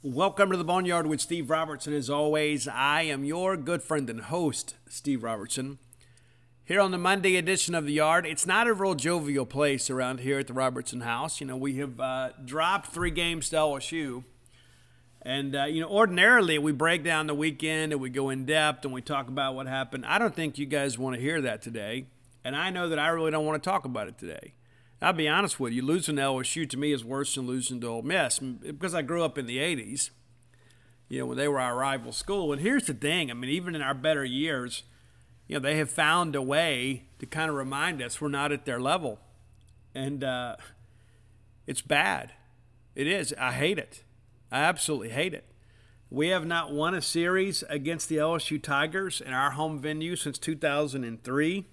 Welcome to the Boneyard with Steve Robertson. As always, I am your good friend and host, Steve Robertson. Here on the Monday edition of the Yard, it's not a real jovial place around here at the Robertson House. You know, we have uh, dropped three games to LSU. And, uh, you know, ordinarily we break down the weekend and we go in depth and we talk about what happened. I don't think you guys want to hear that today. And I know that I really don't want to talk about it today. I'll be honest with you, losing to LSU to me is worse than losing to Ole Miss because I grew up in the 80s, you know, when they were our rival school. And here's the thing I mean, even in our better years, you know, they have found a way to kind of remind us we're not at their level. And uh, it's bad. It is. I hate it. I absolutely hate it. We have not won a series against the LSU Tigers in our home venue since 2003.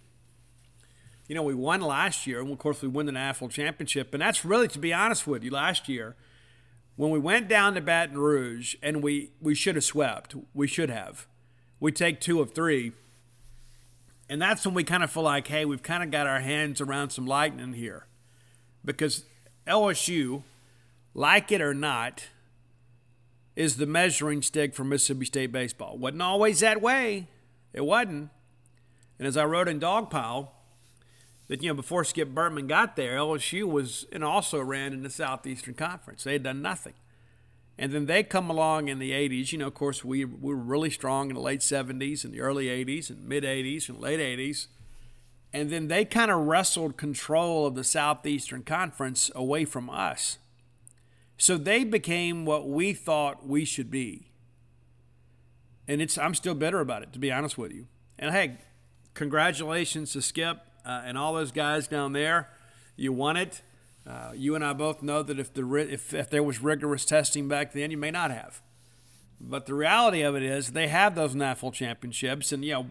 You know, we won last year, and of course, we won the national championship. And that's really, to be honest with you, last year, when we went down to Baton Rouge, and we, we should have swept. We should have. We take two of three. And that's when we kind of feel like, hey, we've kind of got our hands around some lightning here. Because LSU, like it or not, is the measuring stick for Mississippi State baseball. Wasn't always that way. It wasn't. And as I wrote in Dogpile, that you know before Skip Bertman got there, LSU was and also ran in the Southeastern Conference. They had done nothing. And then they come along in the 80s. You know, of course, we, we were really strong in the late 70s and the early 80s and mid 80s and late 80s. And then they kind of wrestled control of the Southeastern Conference away from us. So they became what we thought we should be. And it's I'm still bitter about it, to be honest with you. And hey, congratulations to Skip uh, and all those guys down there. You won it. Uh, you and I both know that if the if, if there was rigorous testing back then, you may not have. But the reality of it is, they have those NAFL championships, and you know,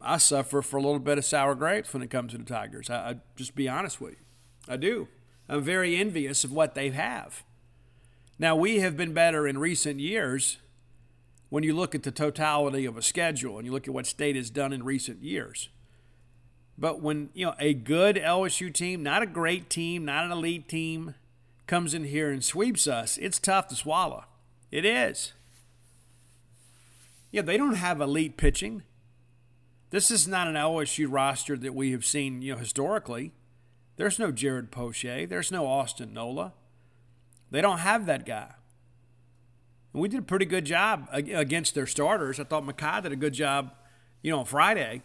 I suffer for a little bit of sour grapes when it comes to the Tigers. I, I just be honest with you, I do. I'm very envious of what they have. Now, we have been better in recent years when you look at the totality of a schedule and you look at what state has done in recent years. But when, you know, a good LSU team, not a great team, not an elite team, comes in here and sweeps us, it's tough to swallow. It is. Yeah, they don't have elite pitching. This is not an LSU roster that we have seen, you know, historically. There's no Jared Poche. There's no Austin Nola. They don't have that guy. And we did a pretty good job against their starters. I thought Makai did a good job, you know, on Friday.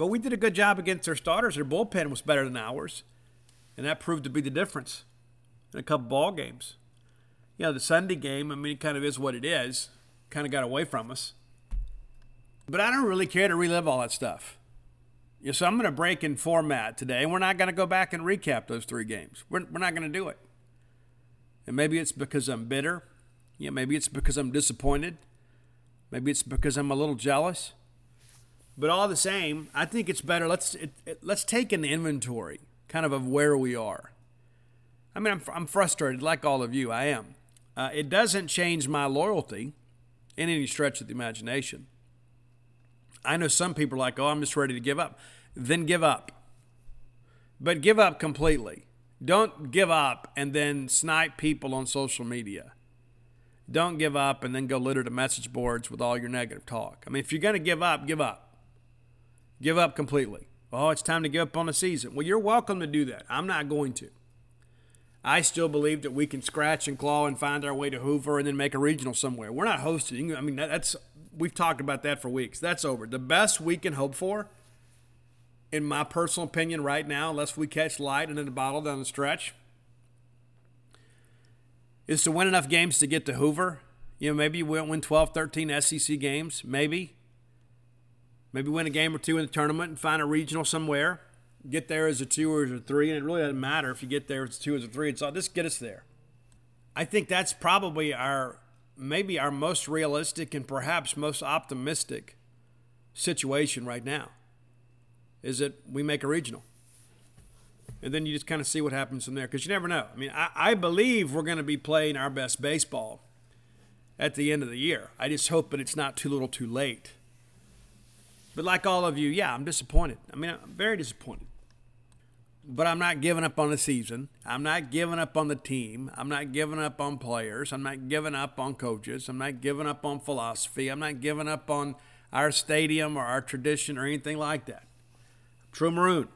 But we did a good job against their starters. Their bullpen was better than ours. And that proved to be the difference in a couple ball games. You know, the Sunday game, I mean, it kind of is what it is. Kind of got away from us. But I don't really care to relive all that stuff. Yeah, so I'm going to break in format today. We're not going to go back and recap those three games. We're, we're not going to do it. And maybe it's because I'm bitter. Yeah, maybe it's because I'm disappointed. Maybe it's because I'm a little jealous. But all the same, I think it's better. Let's it, it, let's take an inventory, kind of of where we are. I mean, I'm I'm frustrated, like all of you. I am. Uh, it doesn't change my loyalty. in any stretch of the imagination. I know some people are like, oh, I'm just ready to give up. Then give up. But give up completely. Don't give up and then snipe people on social media. Don't give up and then go litter the message boards with all your negative talk. I mean, if you're going to give up, give up. Give up completely. Oh, it's time to give up on the season. Well, you're welcome to do that. I'm not going to. I still believe that we can scratch and claw and find our way to Hoover and then make a regional somewhere. We're not hosting. I mean, that's we've talked about that for weeks. That's over. The best we can hope for, in my personal opinion, right now, unless we catch light and in the bottle down the stretch, is to win enough games to get to Hoover. You know, maybe we'll win 12, 13 SEC games, maybe. Maybe win a game or two in the tournament and find a regional somewhere get there as a two or as a three, and it really doesn't matter if you get there as a two or as a three. It's all just get us there. I think that's probably our maybe our most realistic and perhaps most optimistic situation right now. Is that we make a regional. And then you just kind of see what happens from there because you never know. I mean, I, I believe we're going to be playing our best baseball at the end of the year. I just hope that it's not too little too late. But like all of you, yeah, I'm disappointed. I mean, I'm very disappointed but I'm not giving up on the season. I'm not giving up on the team. I'm not giving up on players. I'm not giving up on coaches. I'm not giving up on philosophy. I'm not giving up on our stadium or our tradition or anything like that. True Maroon.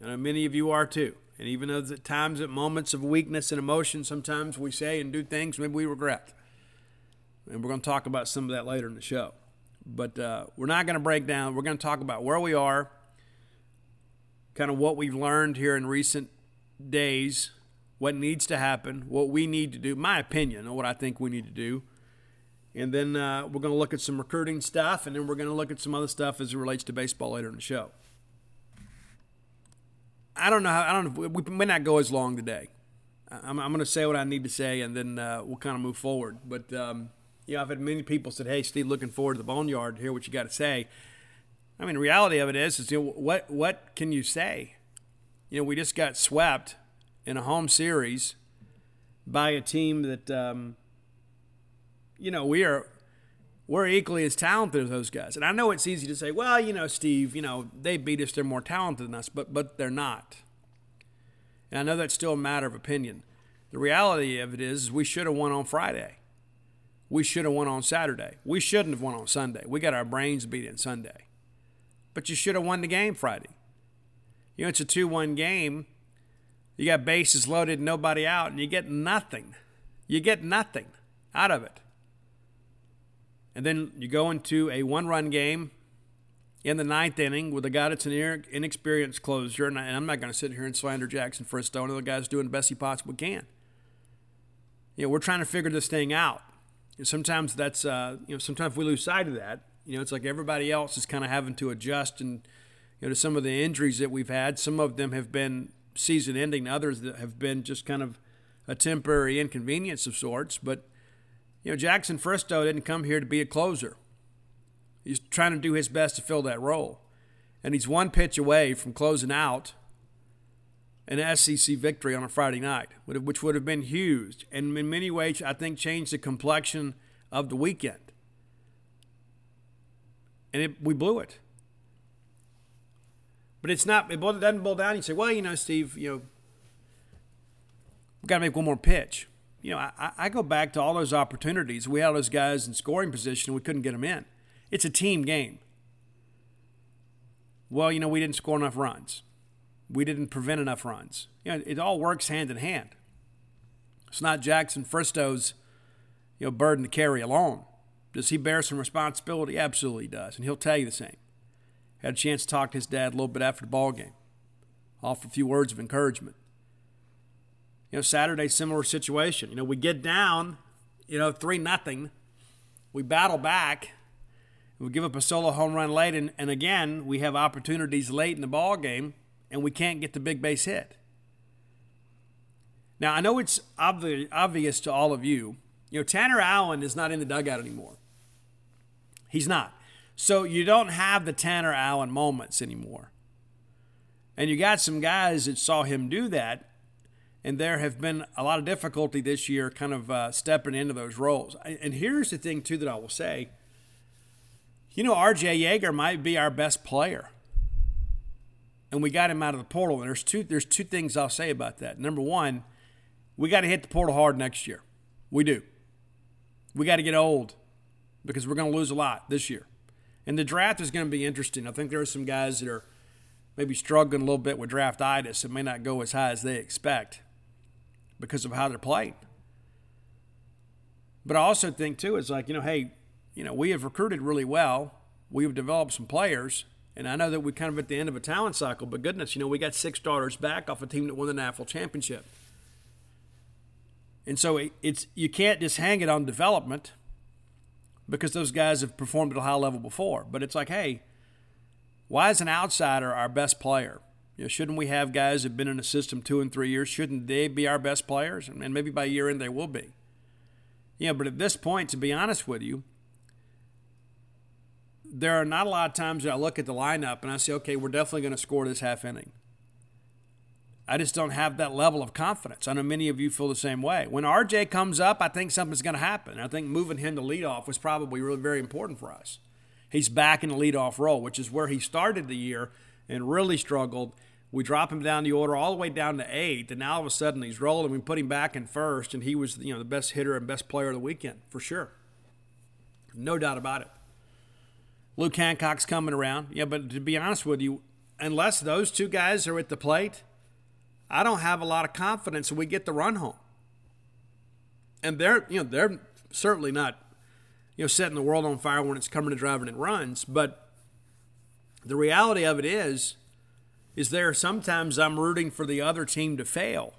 I know many of you are too. And even though at times, at moments of weakness and emotion, sometimes we say and do things maybe we regret. And we're going to talk about some of that later in the show. But uh, we're not going to break down. We're going to talk about where we are kind of what we've learned here in recent days, what needs to happen, what we need to do, my opinion on what I think we need to do. And then uh, we're going to look at some recruiting stuff, and then we're going to look at some other stuff as it relates to baseball later in the show. I don't know how, I don't know, we may not go as long today. I'm, I'm going to say what I need to say, and then uh, we'll kind of move forward. But, um, you know, I've had many people said, hey, Steve, looking forward to the Boneyard, hear what you got to say. I mean, the reality of it is, is you know, what what can you say? You know, we just got swept in a home series by a team that, um, you know, we are we're equally as talented as those guys. And I know it's easy to say, well, you know, Steve, you know, they beat us; they're more talented than us, but but they're not. And I know that's still a matter of opinion. The reality of it is, is we should have won on Friday. We should have won on Saturday. We shouldn't have won on Sunday. We got our brains beat in Sunday but you should have won the game Friday. You know, it's a 2 1 game. You got bases loaded, nobody out, and you get nothing. You get nothing out of it. And then you go into a one run game in the ninth inning with a guy that's an inexperienced closer. And I'm not going to sit here and slander Jackson Fristoe. The guy's doing the best he possibly can. You know, we're trying to figure this thing out. And sometimes that's, uh, you know, sometimes we lose sight of that. You know, it's like everybody else is kind of having to adjust and you know to some of the injuries that we've had. Some of them have been season ending, others that have been just kind of a temporary inconvenience of sorts. But you know, Jackson Fristoe didn't come here to be a closer. He's trying to do his best to fill that role. And he's one pitch away from closing out an SEC victory on a Friday night, which would have been huge and in many ways, I think, changed the complexion of the weekend and it, we blew it. But it's not. It doesn't boil down. You say, well, you know, Steve, you know, we've got to make one more pitch. You know, I, I go back to all those opportunities. We had those guys in scoring position. We couldn't get them in. It's a team game. Well, you know, we didn't score enough runs. We didn't prevent enough runs. You know, it all works hand in hand. It's not Jackson Fristoe's, you know, burden to carry alone. Does he bear some responsibility? Absolutely does, and he'll tell you the same. Had a chance to talk to his dad a little bit after the ball game. Offer a few words of encouragement. You know, Saturday, similar situation. You know, we get down, you know, three nothing. We battle back. We give up a solo home run late, and, and again, we have opportunities late in the ball game, and we can't get the big base hit. Now, I know it's obvi- obvious to all of you. You know, Tanner Allen is not in the dugout anymore. He's not. So you don't have the Tanner Allen moments anymore. And you got some guys that saw him do that And there have been a lot of difficulty this year kind of uh, stepping into those roles. And here's the thing, too, that I will say. You know, RJ Yeager might be our best player. And we got him out of the portal. And there's two, there's two things I'll say about that. Number one, we got to hit the portal hard next year. We do. We got to get old because we're going to lose a lot this year. And the draft is going to be interesting. I think there are some guys that are maybe struggling a little bit with draftitis and may not go as high as they expect because of how they're playing. But I also think, too, it's like, you know, hey, you know, we have recruited really well. We have developed some players. And I know that we're kind of at the end of a talent cycle, but goodness, you know, we got six starters back off a team that won the national championship. And so it's you can't just hang it on development because those guys have performed at a high level before. But it's like, hey, why is an outsider our best player? You know, shouldn't we have guys that have been in the system two and three years? Shouldn't they be our best players? And maybe by year end they will be. Yeah, but at this point, to be honest with you, there are not a lot of times that I look at the lineup and I say, okay, we're definitely going to score this half inning. I just don't have that level of confidence. I know many of you feel the same way. When RJ comes up, I think something's going to happen. I think moving him to leadoff was probably really very important for us. He's back in the leadoff role, which is where he started the year and really struggled. We drop him down the order all the way down to eight, and now all of a sudden he's rolling. We put him back in first, and he was you know the best hitter and best player of the weekend for sure, no doubt about it. Luke Hancock's coming around, yeah, but to be honest with you, unless those two guys are at the plate I don't have a lot of confidence we get the run home. And they're, you know, they're certainly not, you know, setting the world on fire when it's coming to driving in runs. But the reality of it is, is there sometimes I'm rooting for the other team to fail.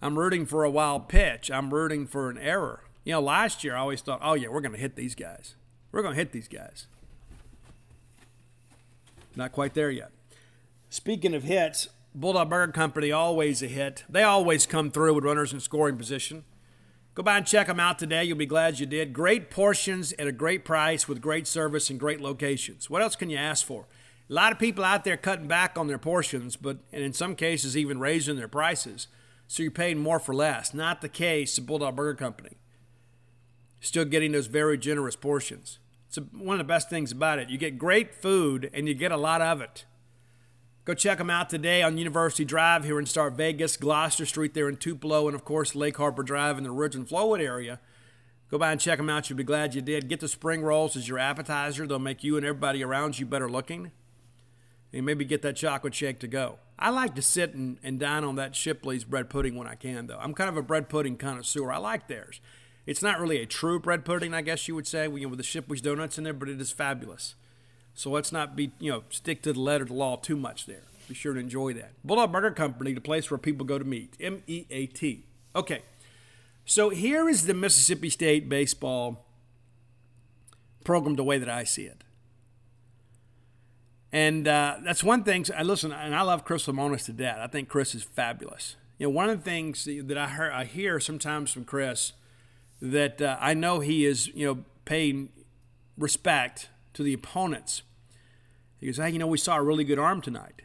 I'm rooting for a wild pitch. I'm rooting for an error. You know, last year I always thought, oh yeah, we're going to hit these guys. We're going to hit these guys. Not quite there yet. Speaking of hits, Bulldog Burger Company, always a hit. They always come through with runners in scoring position. Go by and check them out today. You'll be glad you did. Great portions at a great price with great service and great locations. What else can you ask for? A lot of people out there cutting back on their portions, but and in some cases even raising their prices. So you're paying more for less. Not the case at Bulldog Burger Company. Still getting those very generous portions. It's one of the best things about it. You get great food and you get a lot of it. Go check them out today on University Drive here in Star Vegas, Gloster Street there in Tupelo, and of course Lake Harbor Drive in the Ridge and Flowood area. Go by and check them out. You'll be glad you did. Get the spring rolls as your appetizer. They'll make you and everybody around you better looking. And maybe get that chocolate shake to go. I like to sit and, and dine on that Shipley's bread pudding when I can, though. I'm kind of a bread pudding connoisseur. I like theirs. It's not really a true bread pudding, I guess you would say, with the Shipley's donuts in there, but it is fabulous. So let's not be, you know, stick to the letter of the law too much there. Be sure to enjoy that. Bulldog Burger Company, the place where people go to meet. M E A T. Okay. So here is the Mississippi State baseball program the way that I see it. And uh, that's one thing. I listen, and I love Chris Lemonis to death. I think Chris is fabulous. You know, one of the things that I hear, I hear sometimes from Chris that uh, I know he is, you know, paying respect to the opponents he goes, hey, you know, we saw a really good arm tonight.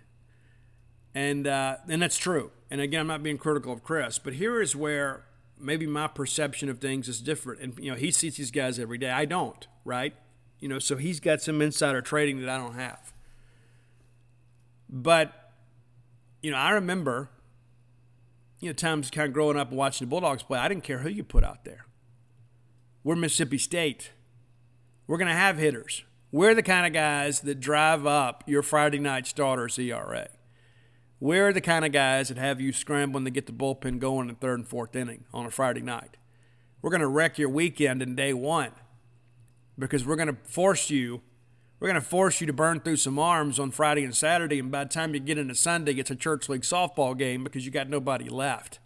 And, uh, and that's true. And again, I'm not being critical of Chris, but here is where maybe my perception of things is different. And, you know, he sees these guys every day. I don't, right? You know, so he's got some insider trading that I don't have. But, you know, I remember, you know, times kind of growing up and watching the Bulldogs play, I didn't care who you put out there. We're Mississippi State. We're going to have hitters. We're the kind of guys that drive up your Friday night starters ERA. We're the kind of guys that have you scrambling to get the bullpen going in the third and fourth inning on a Friday night. We're going to wreck your weekend in day one because we're going to force you. We're going to force you to burn through some arms on Friday and Saturday, and by the time you get into Sunday, it's a church league softball game because you got nobody left.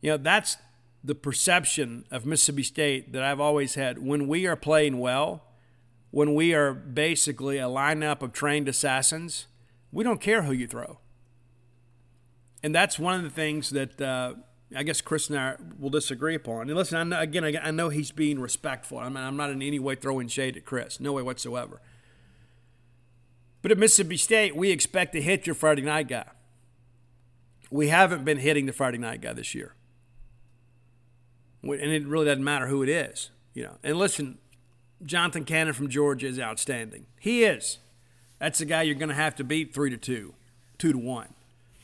You know, that's the perception of Mississippi State that I've always had. When we are playing well, when we are basically a lineup of trained assassins, we don't care who you throw. And that's one of the things that uh, I guess Chris and I will disagree upon. And listen, I know, again, I know he's being respectful. I I'm not in any way throwing shade at Chris, no way whatsoever. But at Mississippi State, we expect to hit your Friday night guy. we haven't been hitting the Friday night guy this year. And it really doesn't matter who it is, you know. And listen, Jonathan Cannon from Georgia is outstanding. He is. That's the guy you're going to have to beat three to two, two to one.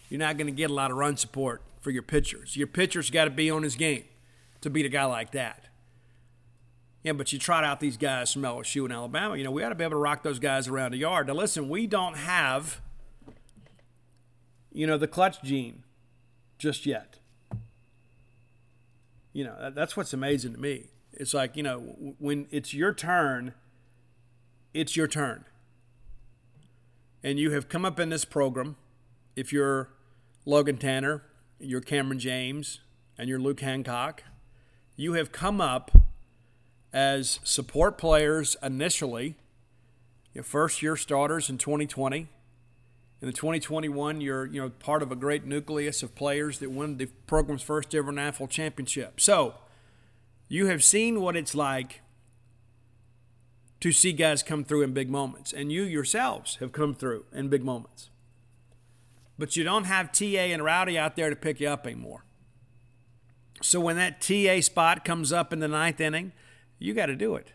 You're not going to get a lot of run support for your pitchers. Your pitcher's got to be on his game to beat a guy like that. Yeah, but you trot out these guys from LSU and Alabama. You know, we ought to be able to rock those guys around the yard. Now, listen, we don't have, you know, the clutch gene just yet. You know, that's what's amazing to me. It's like, you know, when it's your turn, it's your turn. And you have come up in this program. If you're Logan Tanner, you're Kamren James, and you're Luke Hancock, you have come up as support players initially, your first year starters in 2020. In the 2021, you're you know part of a great nucleus of players that won the program's first ever national championship. So, you have seen what it's like to see guys come through in big moments, and you yourselves have come through in big moments. But you don't have TA and Rowdy out there to pick you up anymore. So when that TA spot comes up in the ninth inning, you got to do it.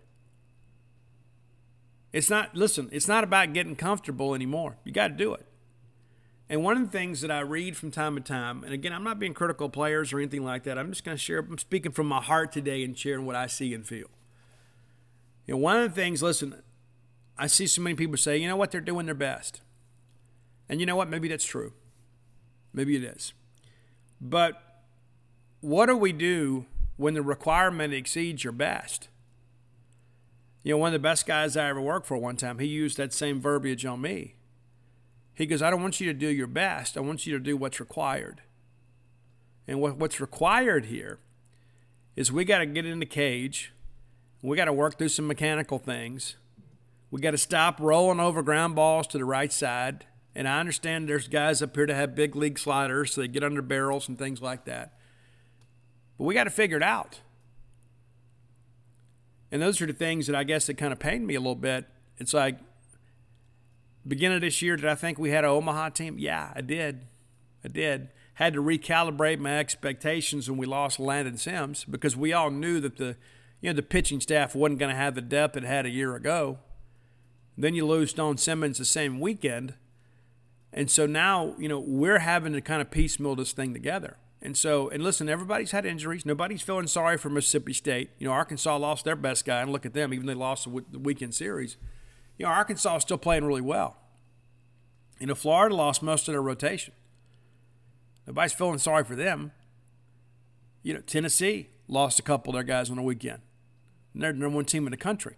It's not, listen, it's not about getting comfortable anymore. You got to do it. And one of the things that I read from time to time, and again, I'm not being critical of players or anything like that. I'm just going to share, I'm speaking from my heart today and sharing what I see and feel. You know, one of the things, listen, I see so many people say, you know what, they're doing their best. And you know what, maybe that's true. Maybe it is. But what do we do when the requirement exceeds your best? You know, one of the best guys I ever worked for one time, he used that same verbiage on me. He goes, I don't want you to do your best. I want you to do what's required. And what, what's required here is we got to get in the cage. We got to work through some mechanical things. We got to stop rolling over ground balls to the right side. And I understand there's guys up here that have big league sliders, so they get under barrels and things like that. But we got to figure it out. And those are the things that I guess that kind of pained me a little bit. It's like, beginning of this year, did I think we had an Omaha team? Yeah, I did. I did. Had to recalibrate my expectations when we lost Landon Sims because we all knew that the, you know, the pitching staff wasn't going to have the depth it had a year ago. Then you lose Stone Simmons the same weekend. And so now, you know, we're having to kind of piecemeal this thing together. And so, and listen, everybody's had injuries. Nobody's feeling sorry for Mississippi State. You know, Arkansas lost their best guy, and look at them, even they lost the weekend series. You know, Arkansas is still playing really well. You know, Florida lost most of their rotation. Nobody's feeling sorry for them. You know, Tennessee lost a couple of their guys on the weekend. And they're the number one team in the country.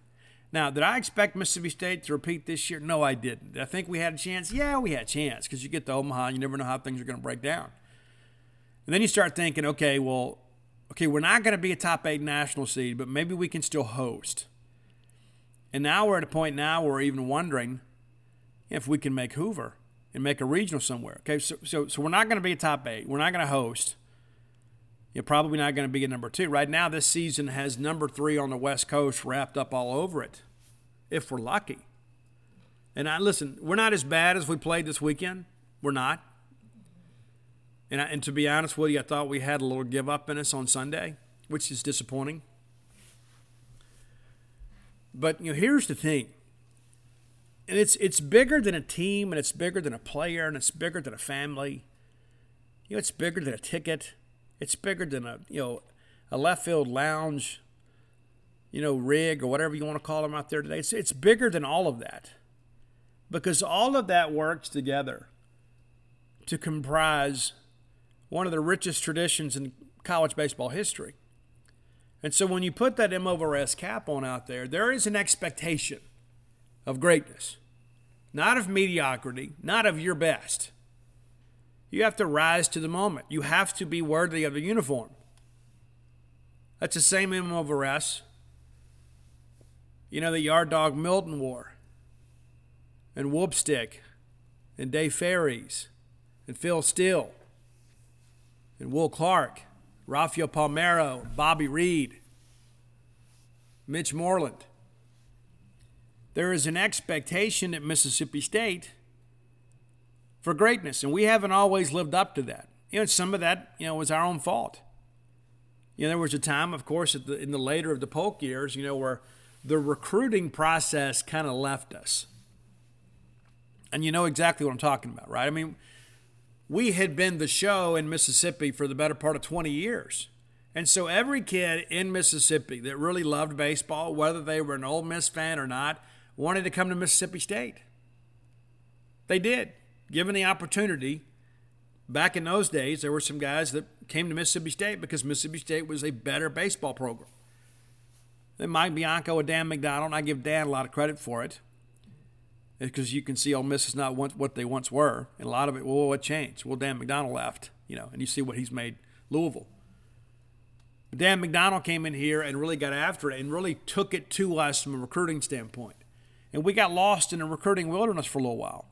Now, did I expect Mississippi State to repeat this year? No, I didn't. Did I think we had a chance? Yeah, we had a chance because you get to Omaha, you never know how things are going to break down. And then you start thinking, okay, well, okay, we're not going to be a top eight national seed, but maybe we can still host. And now we're at a point now where we're even wondering if we can make Hoover and make a regional somewhere. Okay, so so, so we're not going to be a top eight. We're not going to host. You're probably not going to be a number two. Right now, this season has number three on the West Coast wrapped up all over it, if we're lucky. And I listen, we're not as bad as we played this weekend. We're not. And, I, and to be honest with you, I thought we had a little give up in us on Sunday, which is disappointing. But you know, here's the thing. And it's it's bigger than a team, and it's bigger than a player, and it's bigger than a family. You know, it's bigger than a ticket. It's bigger than a you know a left field lounge, you know, rig or whatever you want to call them out there today. It's it's bigger than all of that, because all of that works together to comprise one of the richest traditions in college baseball history. And so when you put that M over S cap on out there, there is an expectation of greatness, not of mediocrity, not of your best. You have to rise to the moment. You have to be worthy of the uniform. That's the same M over S. You know, the yard dog Milton wore, and Whoopstick, and Dave Ferries, and Phil Steele and Will Clark, Rafael Palmeiro, Bobby Reed, Mitch Moreland. There is an expectation at Mississippi State for greatness, and we haven't always lived up to that. you know, some of that, you know, was our own fault. You know, there was a time, of course, the, in the later of the Polk years, you know, where the recruiting process kind of left us. And you know exactly what I'm talking about, right? I mean, we had been the show in Mississippi for the better part of 20 years. And so every kid in Mississippi that really loved baseball, whether they were an Ole Miss fan or not, wanted to come to Mississippi State. They did, given the opportunity. Back in those days, there were some guys that came to Mississippi State because Mississippi State was a better baseball program. Then Mike Bianco and Dan McDonnell, and I give Dan a lot of credit for it because you can see Ole Miss is not what they once were, and a lot of it. Well, what changed? Well, Dan McDonnell left, you know, and you see what he's made Louisville. Dan McDonnell came in here and really got after it and really took it to us from a recruiting standpoint, and we got lost in the recruiting wilderness for a little while.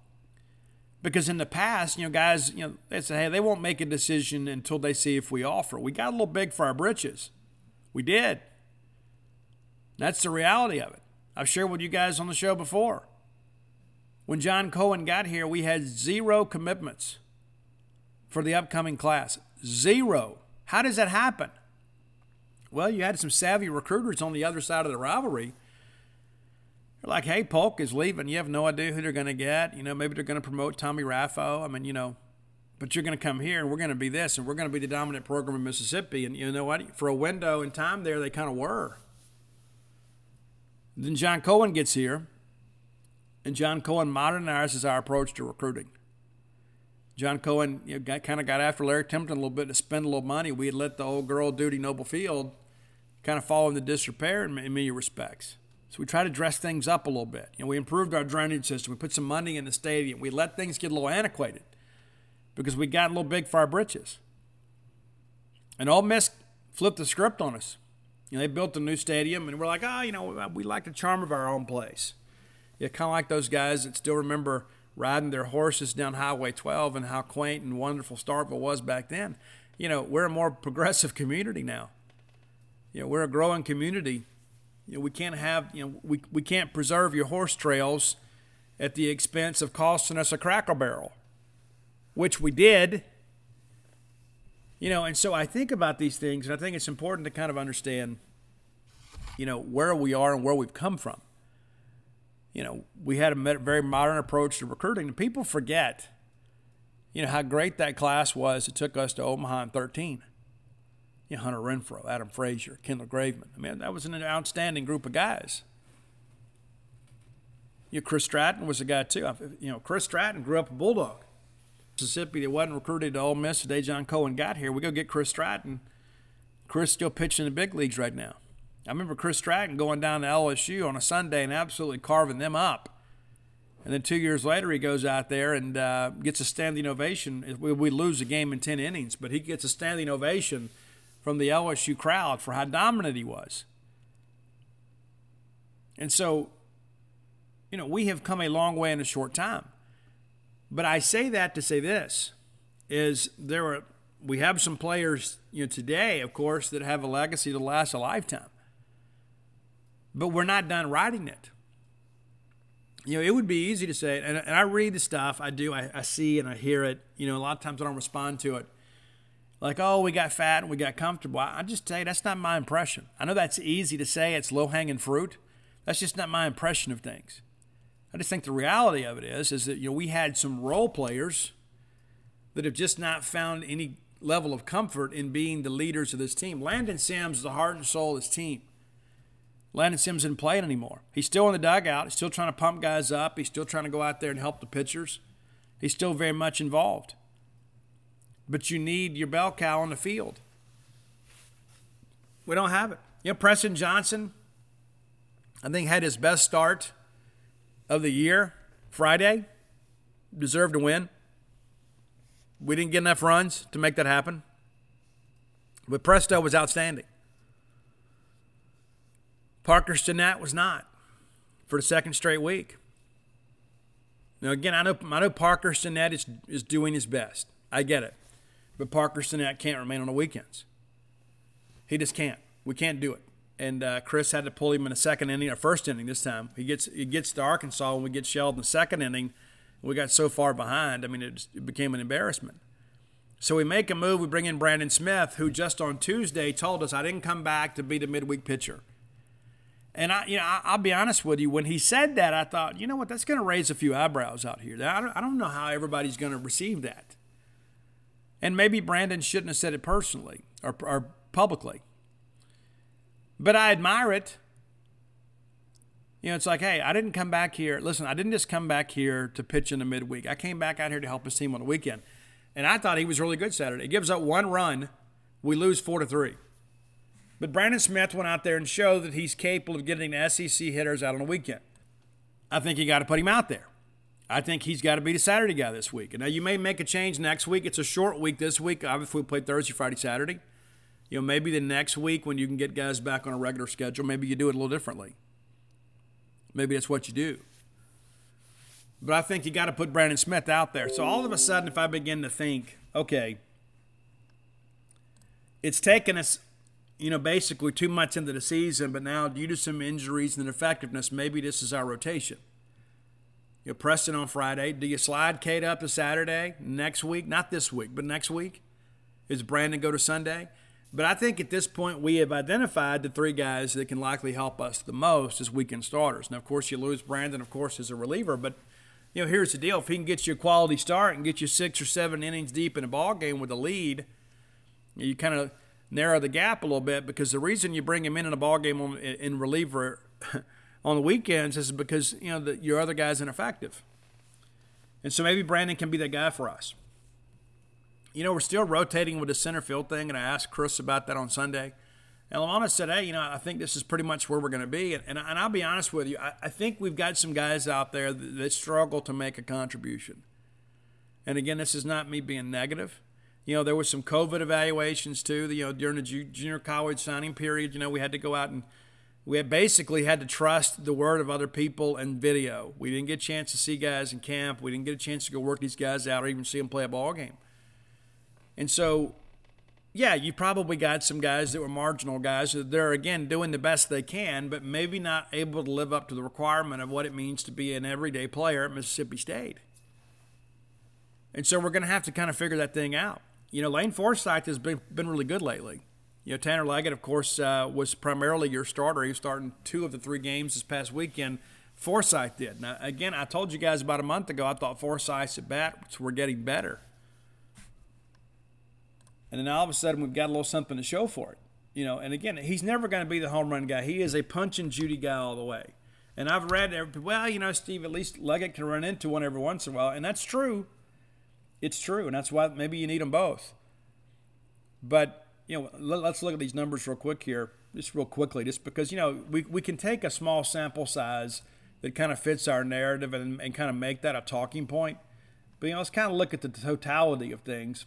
Because in the past, you know, guys, you know, they say, hey, they won't make a decision until they see if we offer. We got a little big for our britches. We did. That's the reality of it. I've shared with you guys on the show before. When John Cohen got here, we had zero commitments for the upcoming class. Zero. How does that happen? Well, you had some savvy recruiters on the other side of the rivalry they're like, hey, Polk is leaving. You have no idea who they're going to get. You know, maybe they're going to promote Tommy Raffo. I mean, you know, but you're going to come here and we're going to be this and we're going to be the dominant program in Mississippi. And you know what? For a window in time there, they kind of were. Then John Cohen gets here, and John Cohen modernizes our approach to recruiting. John Cohen you know, kind of got after Larry Templeton a little bit to spend a little money. We had let the old girl Dudy Noble Field kind of fall into disrepair in many respects. So we try to dress things up a little bit. You know, we improved our drainage system. We put some money in the stadium. We let things get a little antiquated because we got a little big for our britches. And Ole Miss flipped the script on us. You know, they built a new stadium, and we're like, oh, you know, we like the charm of our own place. Yeah, kind of like those guys that still remember riding their horses down Highway 12 and how quaint and wonderful Starkville was back then. You know, we're a more progressive community now. You know, we're a growing community you know, we can't have, you know, we, we can't preserve your horse trails at the expense of costing us a cracker barrel, which we did. You know, and so I think about these things, and I think it's important to kind of understand, you know, where we are and where we've come from. You know, we had a very modern approach to recruiting, and people forget, you know, how great that class was. It took us to Omaha in 13 you know, Hunter Renfro, Adam Frazier, Kendall Graveman. I mean, that was an outstanding group of guys. You know, Chris Stratton was a guy too. You know, Chris Stratton grew up a Bulldog. Mississippi, they wasn't recruited to Ole Miss the day John Cohen got here. We go get Chris Stratton. Chris still pitching in the big leagues right now. I remember Chris Stratton going down to LSU on a Sunday and absolutely carving them up. And then two years later, he goes out there and uh, gets a standing ovation. We, we lose the game in 10 innings, but he gets a standing ovation – from the LSU crowd for how dominant he was. And so, you know, we have come a long way in a short time. But I say that to say this is there are we have some players, you know, today, of course, that have a legacy to last a lifetime. But we're not done writing it. You know, it would be easy to say, and, and I read the stuff, I do, I, I see and I hear it. You know, a lot of times I don't respond to it like, oh, we got fat and we got comfortable. I just tell you, that's not my impression. I know that's easy to say, it's low hanging fruit. That's just not my impression of things. I just think the reality of it is, is that you know we had some role players that have just not found any level of comfort in being the leaders of this team. Landon Sims is the heart and soul of this team. Landon Sims isn't playing anymore. He's still in the dugout. He's still trying to pump guys up. He's still trying to go out there and help the pitchers. He's still very much involved but you need your bell cow on the field. We don't have it. You know, Preston Johnson, I think, had his best start of the year Friday. Deserved to win. We didn't get enough runs to make that happen. But Presto was outstanding. Parker Stinnett was not for the second straight week. Now, again, I know, I know Parker Stinnett is, is doing his best. I get it. But Parker Stinnett can't remain on the weekends. He just can't. We can't do it. And uh, Chris had to pull him in a second inning, or first inning this time. He gets he gets to Arkansas when we get shelled in the second inning. We got so far behind. I mean, it, it became an embarrassment. So we make a move. We bring in Brandon Smith, who just on Tuesday told us I didn't come back to be the midweek pitcher. And I, you know, I'll be honest with you. When he said that, I thought, you know what, that's going to raise a few eyebrows out here. I don't, I don't know how everybody's going to receive that. And maybe Brandon shouldn't have said it personally or, or publicly. But I admire it. You know, it's like, hey, I didn't come back here. Listen, I didn't just come back here to pitch in the midweek. I came back out here to help his team on the weekend. And I thought he was really good Saturday. He gives up one run. We lose four to three. But Brandon Smith went out there and showed that he's capable of getting SEC hitters out on the weekend. I think you got to put him out there. I think he's got to be the Saturday guy this week. And now you may make a change next week. It's a short week this week. Obviously, we play Thursday, Friday, Saturday. You know, maybe the next week when you can get guys back on a regular schedule, maybe you do it a little differently. Maybe that's what you do. But I think you got to put Brandon Smith out there. So all of a sudden, if I begin to think, okay, it's taken us you know, basically two months into the season, but now due to some injuries and ineffectiveness, maybe this is our rotation. You know, Preston on Friday. Do you slide Cade up to Saturday next week? Not this week, but next week? Is Brandon go to Sunday? But I think at this point we have identified the three guys that can likely help us the most as weekend starters. Now, of course, you lose Brandon, of course, as a reliever, but you know, here's the deal: if he can get you a quality start and get you six or seven innings deep in a ball game with a lead, you kind of narrow the gap a little bit because the reason you bring him in in a ball game on, in reliever on the weekends is because you know your other guy's ineffective, and so maybe Brandon can be that guy for us. You know, we're still rotating with the center field thing, and I asked Chris about that on Sunday. And Lemonis said, "Hey, you know, I think this is pretty much where we're going to be." And, and, and, I'll be honest with you, I, I, think we've got some guys out there that, that struggle to make a contribution. And again, this is not me being negative. You know, there was some COVID evaluations too. You know, during the junior college signing period, you know, we had to go out and we had basically had to trust the word of other people and video. We didn't get a chance to see guys in camp. We didn't get a chance to go work these guys out or even see them play a ball game. And so, yeah, you probably got some guys that were marginal guys that they're again doing the best they can, but maybe not able to live up to the requirement of what it means to be an everyday player at Mississippi State. And so we're going to have to kind of figure that thing out you know, Lane Forsythe has been, been really good lately. You know, Tanner Leggett, of course, uh, was primarily your starter. He was starting two of the three games this past weekend. Forsythe did. Now, again, I told you guys about a month ago, I thought Forsythe's at bats were getting better. And then all of a sudden, we've got a little something to show for it. You know, and again, he's never going to be the home run guy. He is a punch and Judy guy all the way. And I've read, well, you know, Steve, at least Leggett can run into one every once in a while. And that's true it's true, and that's why maybe you need them both. But you know, let's look at these numbers real quick here, just real quickly, just because you know we we can take a small sample size that kind of fits our narrative and, and kind of make that a talking point. But you know, let's kind of look at the totality of things.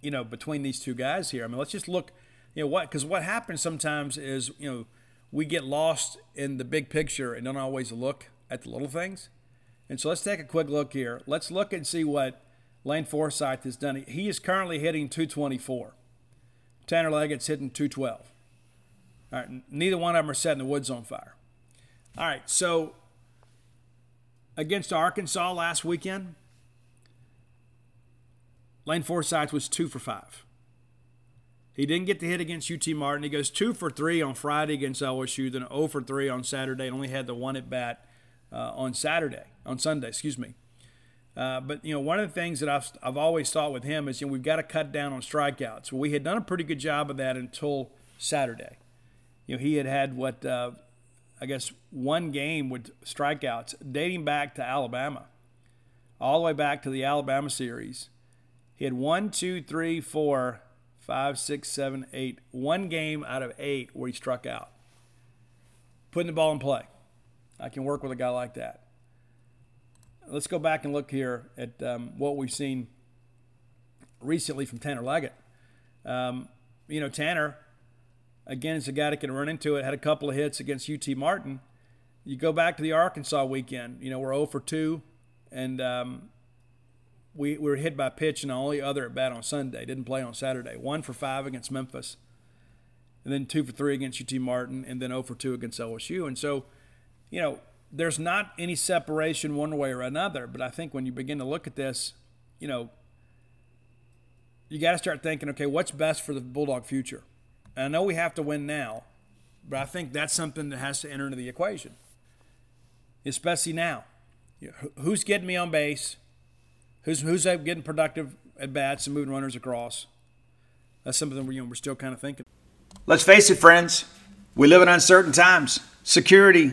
You know, between these two guys here. I mean, let's just look. You know what? Because what happens sometimes is you know we get lost in the big picture and don't always look at the little things. And so let's take a quick look here. Let's look and see what Lane Forsythe has done. He is currently hitting 224. Tanner Leggett's hitting 212. All right, neither one of them are setting the woods on fire. All right, so against Arkansas last weekend, Lane Forsythe was two for five. He didn't get the hit against UT Martin. He goes two for three on Friday against LSU, then 0 for three on Saturday, and only had the one at bat uh, on Saturday, on Sunday, excuse me. Uh, but you know, one of the things that I've, I've always thought with him is you know we've got to cut down on strikeouts. Well, we had done a pretty good job of that until Saturday. You know, he had had what uh, I guess one game with strikeouts dating back to Alabama, all the way back to the Alabama series. He had one, two, three, four, five, six, seven, eight. One game out of eight where he struck out, putting the ball in play. I can work with a guy like that. Let's go back and look here at um, what we've seen recently from Tanner Leggett. Um, you know, Tanner, again, is a guy that can run into it, had a couple of hits against UT Martin. You go back to the Arkansas weekend, you know, we're 0 for 2, and um, we, we were hit by pitch and the only other at bat on Sunday. Didn't play on Saturday. 1 for 5 against Memphis, and then 2 for 3 against UT Martin, and then 0 for 2 against LSU. And so, you know, there's not any separation one way or another. But I think when you begin to look at this, you know, you got to start thinking, okay, what's best for the Bulldog future? And I know we have to win now, but I think that's something that has to enter into the equation, especially now. Who's getting me on base? Who's who's getting productive at bats and moving runners across? That's something we're, you know, we're still kind of thinking. Let's face it, friends. We live in uncertain times. Security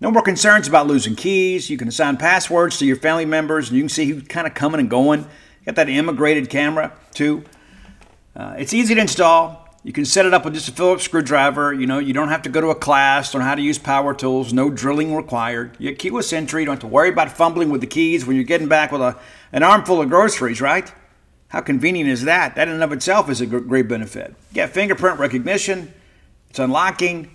No more concerns about losing keys. You can assign passwords to your family members and you can see who's kind of coming and going. Got that immigrated camera too. Uh, it's easy to install. You can set it up with just a Phillips screwdriver. You know, you don't have to go to a class on how to use power tools. No drilling required. You get keyless entry. You don't have to worry about fumbling with the keys when you're getting back with a, an armful of groceries, right? How convenient is that? That in and of itself is a great benefit. You get fingerprint recognition. It's unlocking.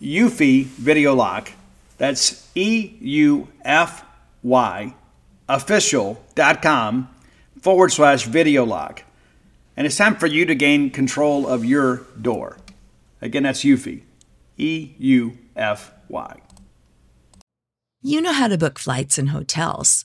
Eufy Video Lock. That's E U F Y official.com forward slash video lock. And it's time for you to gain control of your door. Again, that's Eufy. E U F Y. You know how to book flights and hotels.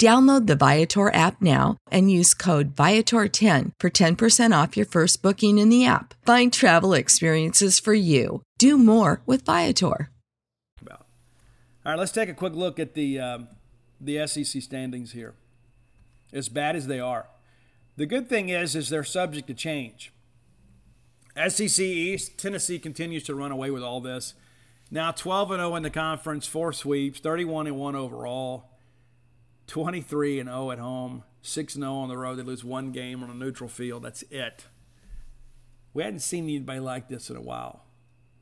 Download the Viator app now and use code Viator10 for 10% off your first booking in the app. Find travel experiences for you. Do more with Viator. All right, let's take a quick look at the, um, the SEC standings here. As bad as they are. The good thing is, is they're subject to change. SEC East, Tennessee continues to run away with all this. Now 12 and 0 in the conference, four sweeps, 31 and 1 overall. 23 and 0 at home, 6 0 on the road. They lose one game on a neutral field. That's it. We hadn't seen anybody like this in a while.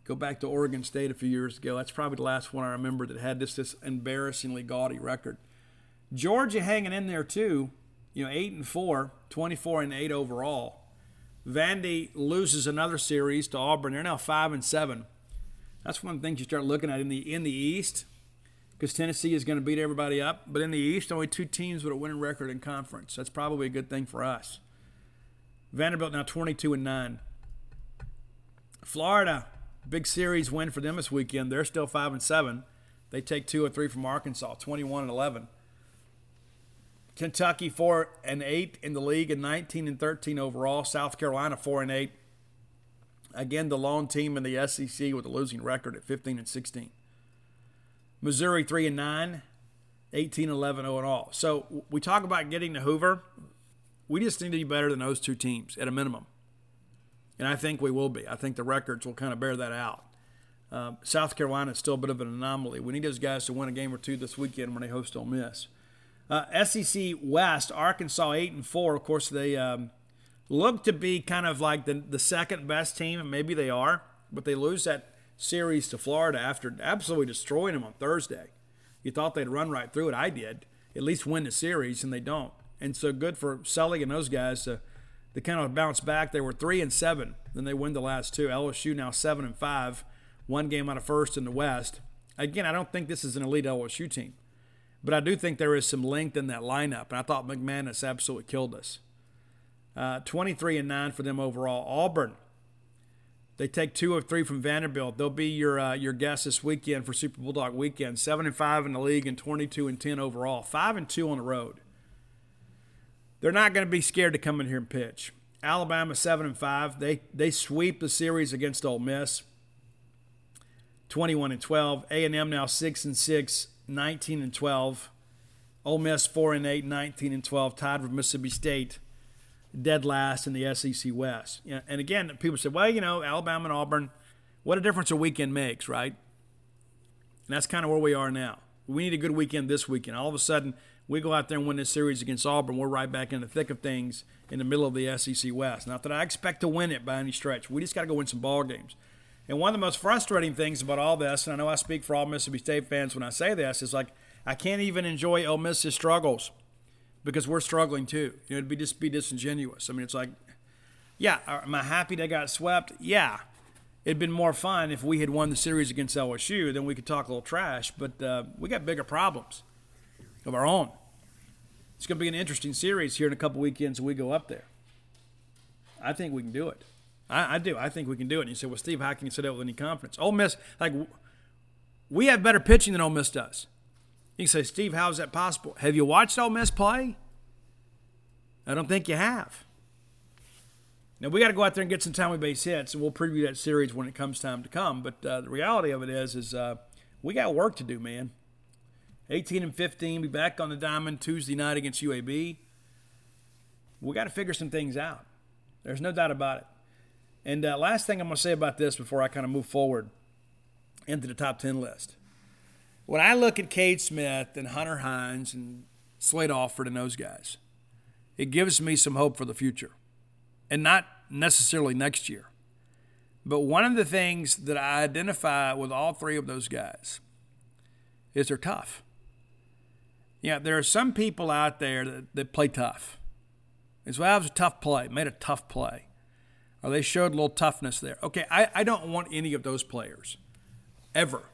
Go back to Oregon State a few years ago. That's probably the last one I remember that had this this embarrassingly gaudy record. Georgia hanging in there too. You know, 8 and 4, 24 and 8 overall. Vandy loses another series to Auburn. They're now 5 and 7. That's one of the things you start looking at in the in the East because Tennessee is going to beat everybody up. But in the East, only two teams with a winning record in conference. That's probably a good thing for us. Vanderbilt now 22 and 9. Florida, big series win for them this weekend. They're still 5 and 7. They take 2 or 3 from Arkansas, 21 and 11. Kentucky 4 and 8 in the league and 19 and 13 overall. South Carolina 4 and 8. Again, the lone team in the SEC with a losing record at 15 and 16. Missouri 3 and 9, 18 11 0 and all. So we talk about getting to Hoover. We just need to be better than those two teams at a minimum. And I think we will be. I think the records will kind of bear that out. Uh, South Carolina is still a bit of an anomaly. We need those guys to win a game or two this weekend when they host Ole Miss. Uh, SEC West, Arkansas eight and four. Of course, they um, look to be kind of like the the second best team, and maybe they are, but they lose that series to Florida after absolutely destroying them on Thursday. You thought they'd run right through it. I did. At least win the series, and they don't. And so good for Sully and those guys to, to kind of bounce back. They were three and seven. Then they win the last two. LSU now seven and five, one game out of first in the West. Again, I don't think this is an elite LSU team, but I do think there is some length in that lineup. And I thought McManus absolutely killed us. Uh, 23 and nine for them overall. Auburn they take two of three from Vanderbilt. They'll be your uh, your guest this weekend for Super Bulldog weekend. Seven and five in the league and 22 and 10 overall. Five and two on the road. They're not going to be scared to come in here and pitch. Alabama seven and five. They they sweep the series against Ole Miss. 21 and 12. A&M now 6 and 6, 19 and 12. Ole Miss 4 and 8, 19 and 12, tied with Mississippi State dead last in the SEC West. And again, people say, well, you know, Alabama and Auburn, what a difference a weekend makes, right? And that's kind of where we are now. We need a good weekend this weekend. All of a sudden, we go out there and win this series against Auburn. We're right back in the thick of things in the middle of the SEC West. Not that I expect to win it by any stretch. We just got to go win some ball games. And one of the most frustrating things about all this, and I know I speak for all Mississippi State fans when I say this, is like I can't even enjoy Ole Miss's struggles because we're struggling too. You know, it'd be just be disingenuous. I mean, it's like, yeah, am I happy they got swept? Yeah. It'd been more fun if we had won the series against LSU. Then we could talk a little trash. But uh, we got bigger problems of our own. It's going to be an interesting series here in a couple weekends we go up there. I think we can do it. I, I, do. I think we can do it. And you say, well, Steve, how can you say that with any confidence? Ole Miss, like, we have better pitching than Ole Miss does. You can say, Steve, how is that possible? Have you watched Ole Miss play? I don't think you have. Now we got to go out there and get some timely base hits, and we'll preview that series when it comes time to come. But uh, the reality of it is, is uh, we got work to do, man. 18 and 15, be back on the diamond Tuesday night against UAB. We got to figure some things out. There's no doubt about it. And uh, last thing I'm going to say about this before I kind of move forward into the top 10 list when I look at Cade Smith and Hunter Hines and Slade Alford and those guys, it gives me some hope for the future. And not necessarily next year. But one of the things that I identify with all three of those guys is they're tough. Yeah, there are some people out there that, that play tough. It's well, that was a tough play, made a tough play. Or they showed a little toughness there. Okay, I, I don't want any of those players ever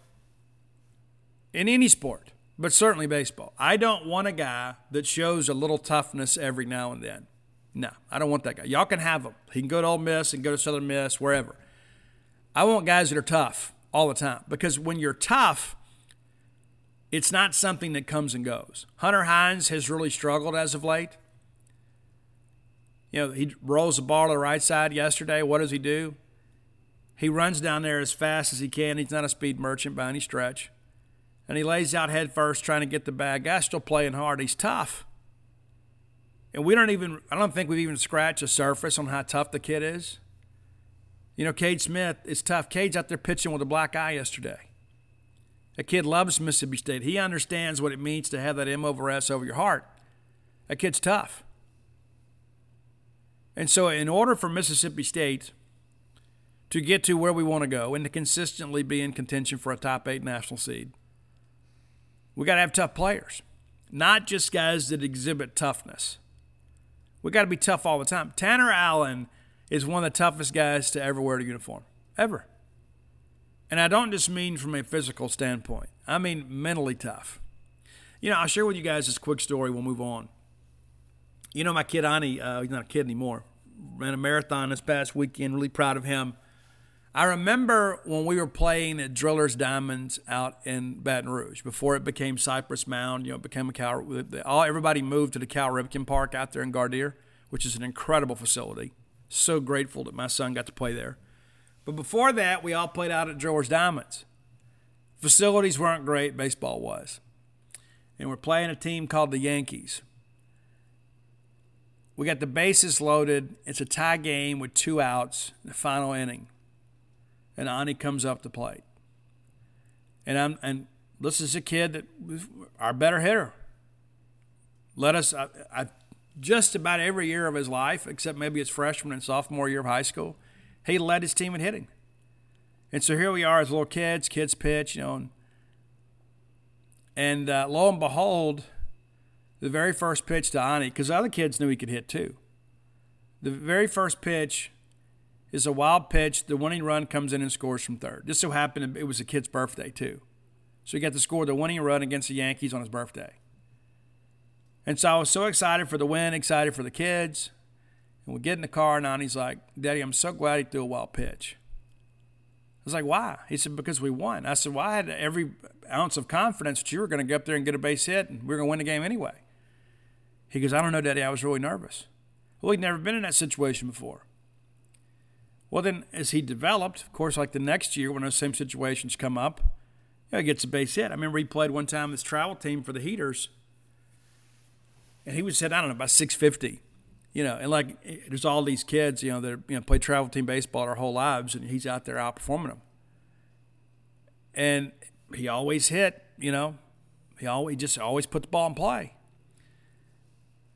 in any sport, but certainly baseball. I don't want a guy that shows a little toughness every now and then. No, I don't want that guy. Y'all can have him. He can go to Ole Miss and go to Southern Miss, wherever. I want guys that are tough all the time because when you're tough, it's not something that comes and goes. Hunter Hines has really struggled as of late. You know, he rolls the ball to the right side yesterday. What does he do? He runs down there as fast as he can. He's not a speed merchant by any stretch and he lays out head first trying to get the bag. Guy's still playing hard. He's tough. And we don't even, I don't think we've even scratched the surface on how tough the kid is. You know, Cade Smith is tough. Cade's out there pitching with a black eye yesterday. A kid loves Mississippi State. He understands what it means to have that M over S over your heart. That kid's tough. And so, in order for Mississippi State to get to where we want to go and to consistently be in contention for a top eight national seed, we got to have tough players, not just guys that exhibit toughness. We got to be tough all the time. Tanner Allen is one of the toughest guys to ever wear a uniform, ever. And I don't just mean from a physical standpoint, I mean mentally tough. You know, I'll share with you guys this quick story. We'll move on. You know, my kid Ani, uh, he's not a kid anymore, ran a marathon this past weekend. Really proud of him. I remember when we were playing at Drillers Diamonds out in Baton Rouge before it became Cypress Mound. You know, became a Cal. All everybody moved to the Cal Ripken Park out there in Gardere, which is an incredible facility. So grateful that my son got to play there. But before that, we all played out at Drillers Diamonds. Facilities weren't great, baseball was. And we're playing a team called the Yankees. We got the bases loaded. It's a tie game with two outs in the final inning and Ani comes up the plate. And I'm and this is a kid that was our better hitter. Let us I, I, just about every year of his life, except maybe his freshman and sophomore year of high school, he led his team in hitting. And so here we are as little kids, kids pitch, you know, and, and uh, lo and behold, the very first pitch to Ani, because other kids knew he could hit too. The very first pitch is a wild pitch. The winning run comes in and scores from third. Just so happened it was a kid's birthday too. So he got to score the winning run against the Yankees on his birthday. And so I was so excited for the win, excited for the kids. And we get in the car, and Ani's like, Daddy, I'm so glad he threw a wild pitch. I was like, why? He said, because we won. I said, well, I had every ounce of confidence that you were going to get up there and get a base hit, and we were going to win the game anyway. He goes, I don't know, Daddy. I was really nervous. Well, he'd never been in that situation before. Well, then, as he developed, of course, like the next year when those same situations come up, you know, he gets a base hit. I remember he played one time this travel team for the Heaters, and he was hit, I don't know, about 650. You know, and like there's all these kids, you know, that you know play travel team baseball their whole lives, and he's out there outperforming them. And he always hit, you know, he always just always put the ball in play.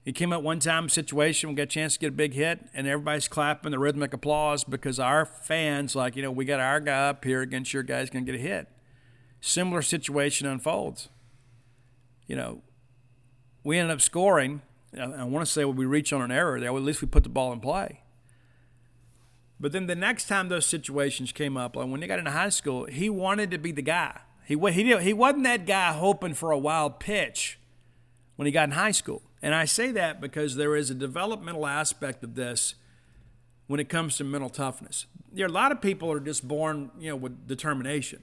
He came up one time situation, we got a chance to get a big hit, and everybody's clapping the rhythmic applause because our fans, like, you know, we got our guy up here against your guy's going to get a hit. Similar situation unfolds. You know, we ended up scoring. I want to say we reach on an error there, at least we put the ball in play. But then the next time those situations came up, like when he got into high school, he wanted to be the guy. He, he, he wasn't that guy hoping for a wild pitch when he got in high school. And I say that because there is a developmental aspect of this when it comes to mental toughness. There are a lot of people are just born, you know, with determination.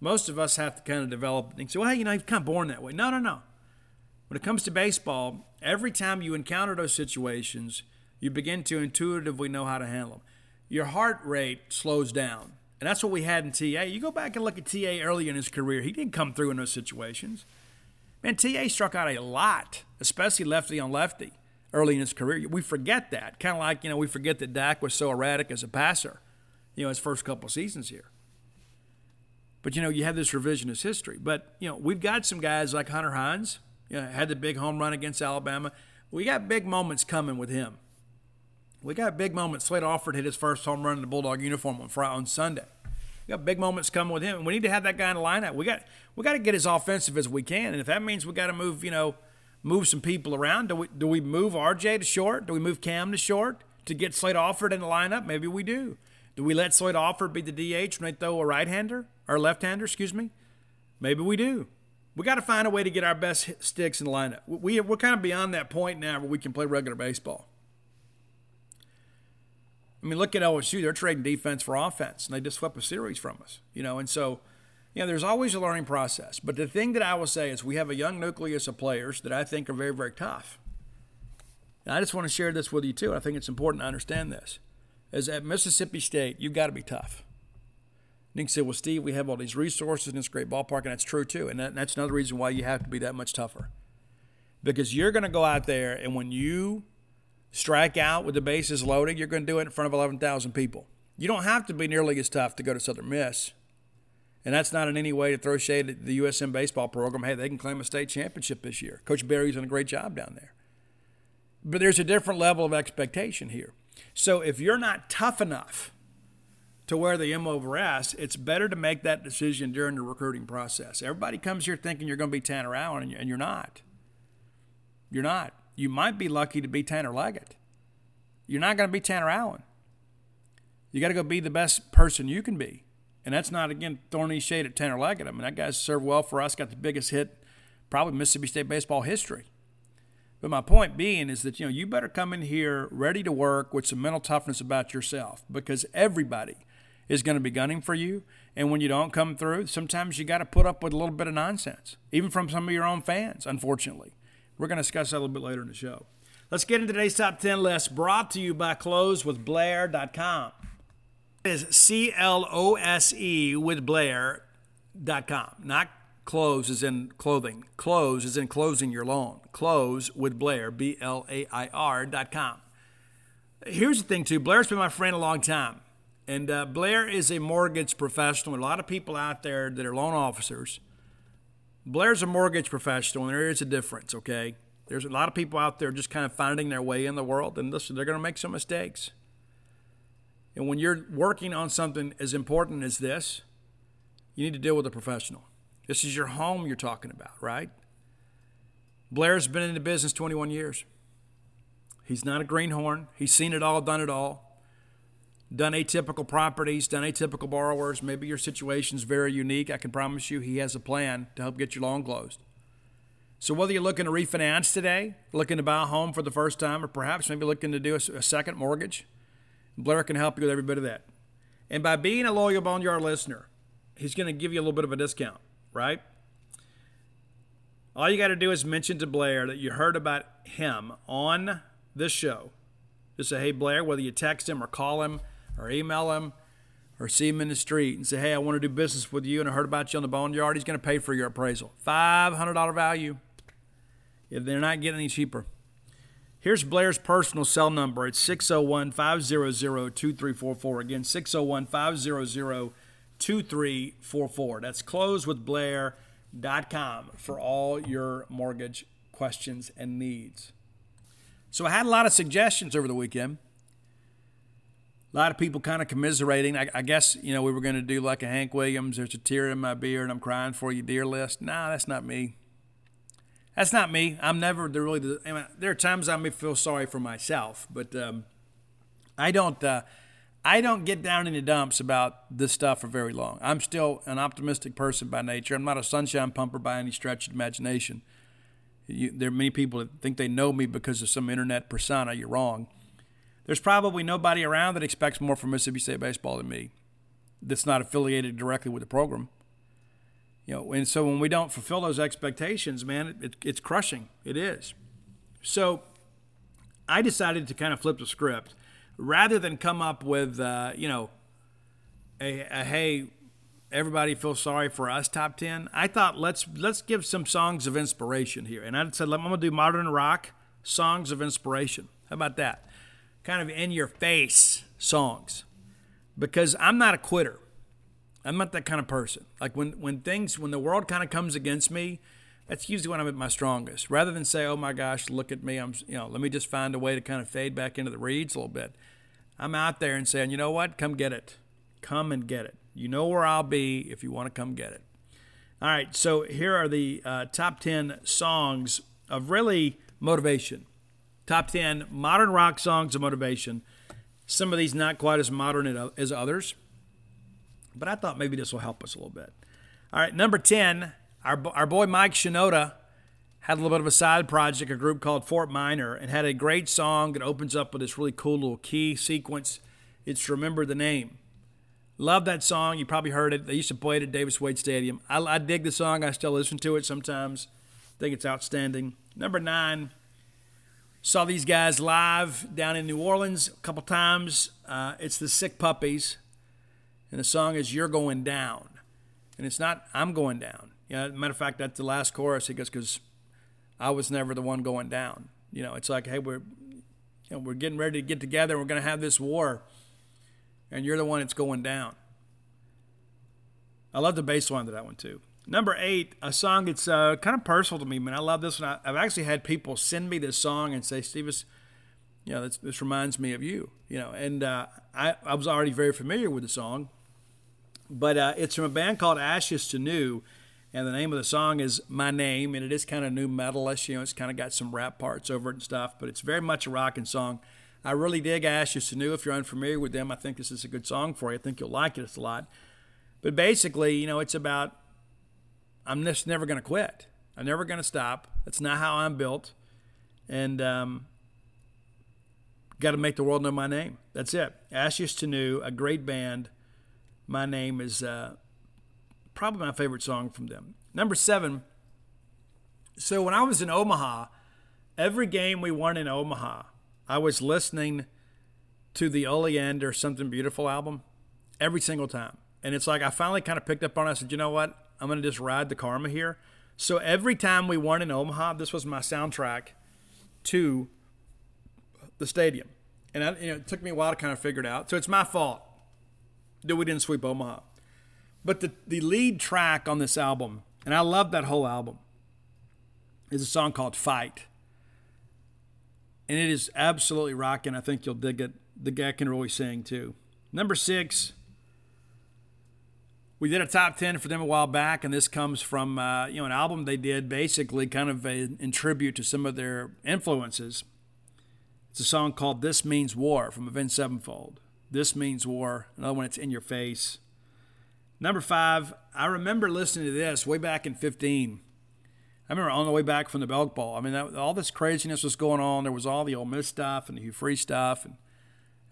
Most of us have to kind of develop say, well, you know, you're kind of born that way. No, no, no. When it comes to baseball, every time you encounter those situations, you begin to intuitively know how to handle them. Your heart rate slows down. And that's what we had in TA. You go back and look at TA early in his career, he didn't come through in those situations. Man, TA struck out a lot, especially lefty on lefty early in his career. We forget that. Kind of like, you know, we forget that Dak was so erratic as a passer, you know, his first couple seasons here. But, you know, you have this revisionist history. But, you know, we've got some guys like Hunter Hines, you know, had the big home run against Alabama. We got big moments coming with him. We got big moments. Slade Alford hit his first home run in the Bulldog uniform on Friday on Sunday. We got big moments coming with him. And we need to have that guy in the lineup. We got we got to get as offensive as we can, and if that means we got to move, you know, move some people around, do we do we move RJ to short? Do we move Cam to short to get Slade Alford in the lineup? Maybe we do. Do we let Slade Alford be the DH when they throw a right-hander or left-hander? Excuse me. Maybe we do. We got to find a way to get our best sticks in the lineup. We, we're kind of beyond that point now where we can play regular baseball. I mean, look at LSU. They're trading defense for offense, and they just swept a series from us. You know, and so, you know, there's always a learning process. But the thing that I will say is we have a young nucleus of players that I think are very, very tough. And I just want to share this with you, too. I think it's important to understand this. Is at Mississippi State, you've got to be tough. And can say, well, Steve, we have all these resources in this great ballpark, and that's true, too. And that, that's another reason why you have to be that much tougher. Because you're going to go out there, and when you strike out with the bases loaded, you're going to do it in front of 11,000 people. You don't have to be nearly as tough to go to Southern Miss. And that's not in any way to throw shade at the USM baseball program. Hey, they can claim a state championship this year. Coach Berry's done a great job down there. But there's a different level of expectation here. So if you're not tough enough to wear the M over S, it's better to make that decision during the recruiting process. Everybody comes here thinking you're going to be Tanner Allen, and you're not. You're not you might be lucky to be Tanner Leggett. You're not going to be Tanner Allen. You got to go be the best person you can be. And that's not, again, any shade at Tanner Leggett. I mean, that guy's served well for us, got the biggest hit, probably Mississippi State baseball history. But my point being is that, you know, you better come in here ready to work with some mental toughness about yourself because everybody is going to be gunning for you. And when you don't come through, sometimes you got to put up with a little bit of nonsense, even from some of your own fans, unfortunately. We're going to discuss that a little bit later in the show. Let's get into today's top 10 list brought to you by closewithblair.com. It is C L O S E with Blair.com. Not close as in clothing. Close is in closing your loan. Close with Blair, B L A I R.com. Here's the thing, too. Blair's been my friend a long time. And uh, Blair is a mortgage professional. A lot of people out there that are loan officers. Blair's a mortgage professional, and there is a difference, okay? There's a lot of people out there just kind of finding their way in the world, and listen, they're going to make some mistakes. And when you're working on something as important as this, you need to deal with a professional. This is your home you're talking about, right? Blair's been in the business 21 years. He's not a greenhorn. He's seen it all, done it all. Done atypical properties, done atypical borrowers. Maybe your situation's very unique. I can promise you he has a plan to help get your loan closed. So whether you're looking to refinance today, looking to buy a home for the first time, or perhaps maybe looking to do a, a second mortgage, Blair can help you with every bit of that. And by being a loyal Boneyard listener, he's going to give you a little bit of a discount, right? All you got to do is mention to Blair that you heard about him on this show. Just say, hey, Blair, whether you text him or call him or email him or see him in the street and say, hey, I want to do business with you and I heard about you on the Boneyard, he's going to pay for your appraisal. $500 value. If they're not getting any cheaper. Here's Blair's personal cell number. It's 601 500 2344. Again, 601 500 2344. That's closewithblair.com for all your mortgage questions and needs. So I had a lot of suggestions over the weekend. A lot of people kind of commiserating. I, I guess, you know, we were going to do like a Hank Williams, there's a tear in my beer and I'm crying for you, dear list. Nah, that's not me. That's not me. I'm never the really. I mean, there are times I may feel sorry for myself, but um, I don't. Uh, I don't get down in the dumps about this stuff for very long. I'm still an optimistic person by nature. I'm not a sunshine pumper by any stretch of imagination. You, there are many people that think they know me because of some internet persona. You're wrong. There's probably nobody around that expects more from Mississippi State baseball than me. That's not affiliated directly with the program. You know, and so when we don't fulfill those expectations, man, it, it, it's crushing. It is. So I decided to kind of flip the script rather than come up with, uh, you know, a, a hey, everybody feels sorry for us top 10 i thought let's let's give some songs of inspiration here and i said i'm going to do modern rock songs of inspiration how about that kind of in your face songs. Because i'm not a quitter. I'm not that kind of person. Like when when things when the world kind of comes against me that's usually when i'm at my strongest. Rather than say oh my gosh look at me i'm you know let me just find a way to kind of fade back into the reeds a little bit. I'm out there and saying you know what? Come get it. Come and get it. You know where I'll be if you want to come get it. All right, so here are the uh, top 10 songs of really motivation. Top 10 modern rock songs of motivation. Some of these not quite as modern as others, but I thought maybe this will help us a little bit. All right, number 10, our, our boy Mike Shinoda had a little bit of a side project, a group called Fort Minor, and had a great song that opens up with this really cool little key sequence. It's Remember the Name. Love that song. You probably heard it. They used to play it at Davis Wade Stadium. I, I dig the song. I still listen to it sometimes. I think it's outstanding. Number nine, saw these guys live down in New Orleans a couple times. Uh, it's the Sick Puppies, and the song is "You're Going Down," and it's not "I'm Going Down." Know, matter of fact, that's the last chorus. He goes, "Because I was never the one going down." You know, it's like, hey, we're you know, we're getting ready to get together. We're going to have this war and you're the one that's going down. I love the bass line to that one too. Number eight, a song that's uh, kind of personal to me, man. I love this one. I, have actually had people send me this song and say, Steve, this, you know, this, this reminds me of you, you know, and uh, I, I was already very familiar with the song, but uh, it's from a band called Ashes to New, and the name of the song is My Name, and it is kind of nu metalish, you know, it's kind of got some rap parts over it and stuff, but it's very much a rocking song. I really dig Ashes to New. If you're unfamiliar with them, I think this is a good song for you. I think you'll like it. A lot. But basically, you know, it's about I'm just never going to quit. I'm never going to stop. That's not how I'm built. And um, got to make the world know my name. That's it. Ashes to New, a great band. My name is uh, probably my favorite song from them. Number seven. So when I was in Omaha, every game we won in Omaha, I was listening to the Oleander Something Beautiful album every single time. And it's like I finally kind of picked up on it. I said, you know what? I'm going to just ride the karma here. So every time we won in Omaha, this was my soundtrack to the stadium. And I, you know, it took me a while to kind of figure it out. So it's my fault. that we didn't sweep Omaha. But the, the lead track on this album, and I love that whole album, is a song called Fight. And it is absolutely rocking. I think you'll dig it. The guy can really sing too. Number six, we did a top 10 for them a while back, and this comes from uh, you know an album they did basically kind of a, in tribute to some of their influences. It's a song called This Means War from Avenged Sevenfold. This Means War. Another one, it's In Your Face. Number five, I remember listening to this way back in 15. I remember on the way back from the Belk Bowl. I mean, that, all this craziness was going on. There was all the Ole Miss stuff and the Hugh Freeze stuff, and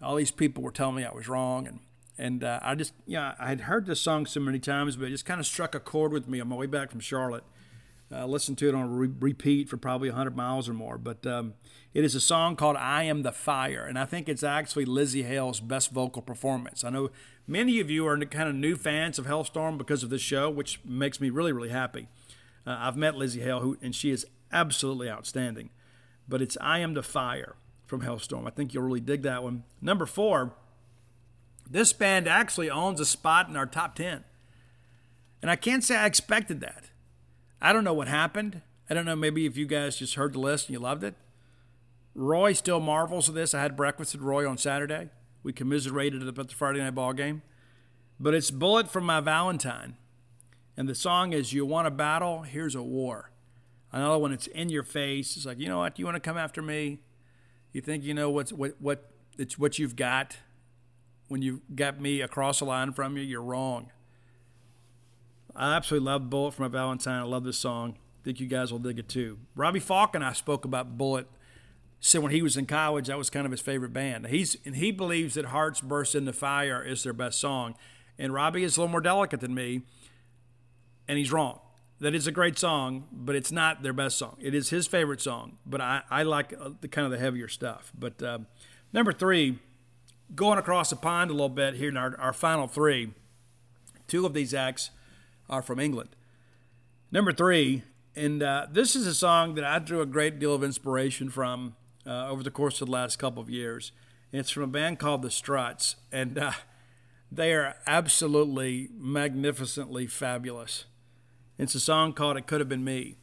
all these people were telling me I was wrong. And and uh, I just, yeah, I had heard this song so many times, but it just kind of struck a chord with me on my way back from Charlotte. Uh, listened to it on re- repeat for probably 100 miles or more. But um, it is a song called I Am the Fire. And I think it's actually Lzzy Hale's best vocal performance. I know many of you are kind of new fans of Halestorm because of this show, which makes me really, really happy. Uh, I've met Lzzy Hale, who, and she is absolutely outstanding. But it's I Am the Fire from Halestorm. I think you'll really dig that one. Number four, this band actually owns a spot in our top 10. And I can't say I expected that. I don't know what happened. I don't know, maybe if you guys just heard the list and you loved it. Roy still marvels at this. I had breakfast with Roy on Saturday. We commiserated about the Friday night ball game. But it's Bullet for My Valentine. And the song is You Want a Battle? Here's a War. Another one, it's in your face. It's like, you know what? You want to come after me? You think you know what's, what, what, it's what you've got? When you got me across the line from you, you're wrong. I absolutely love Bullet for my Valentine. I love this song. I think you guys will dig it too. Robbie Falk and I spoke about Bullet. Said when he was in college, that was kind of his favorite band. He's and he believes that Hearts Burst into Fire is their best song. And Robbie is a little more delicate than me, and he's wrong. That is a great song, but it's not their best song. It is his favorite song, but I, I like uh, the kind of the heavier stuff. But uh, number three, going across the pond a little bit here in our, our final three, two of these acts are from England. Number three, and uh, this is a song that I drew a great deal of inspiration from uh, over the course of the last couple of years. It's from a band called The Struts, and uh, they are absolutely magnificently fabulous. It's a song called It Could Have Been Me.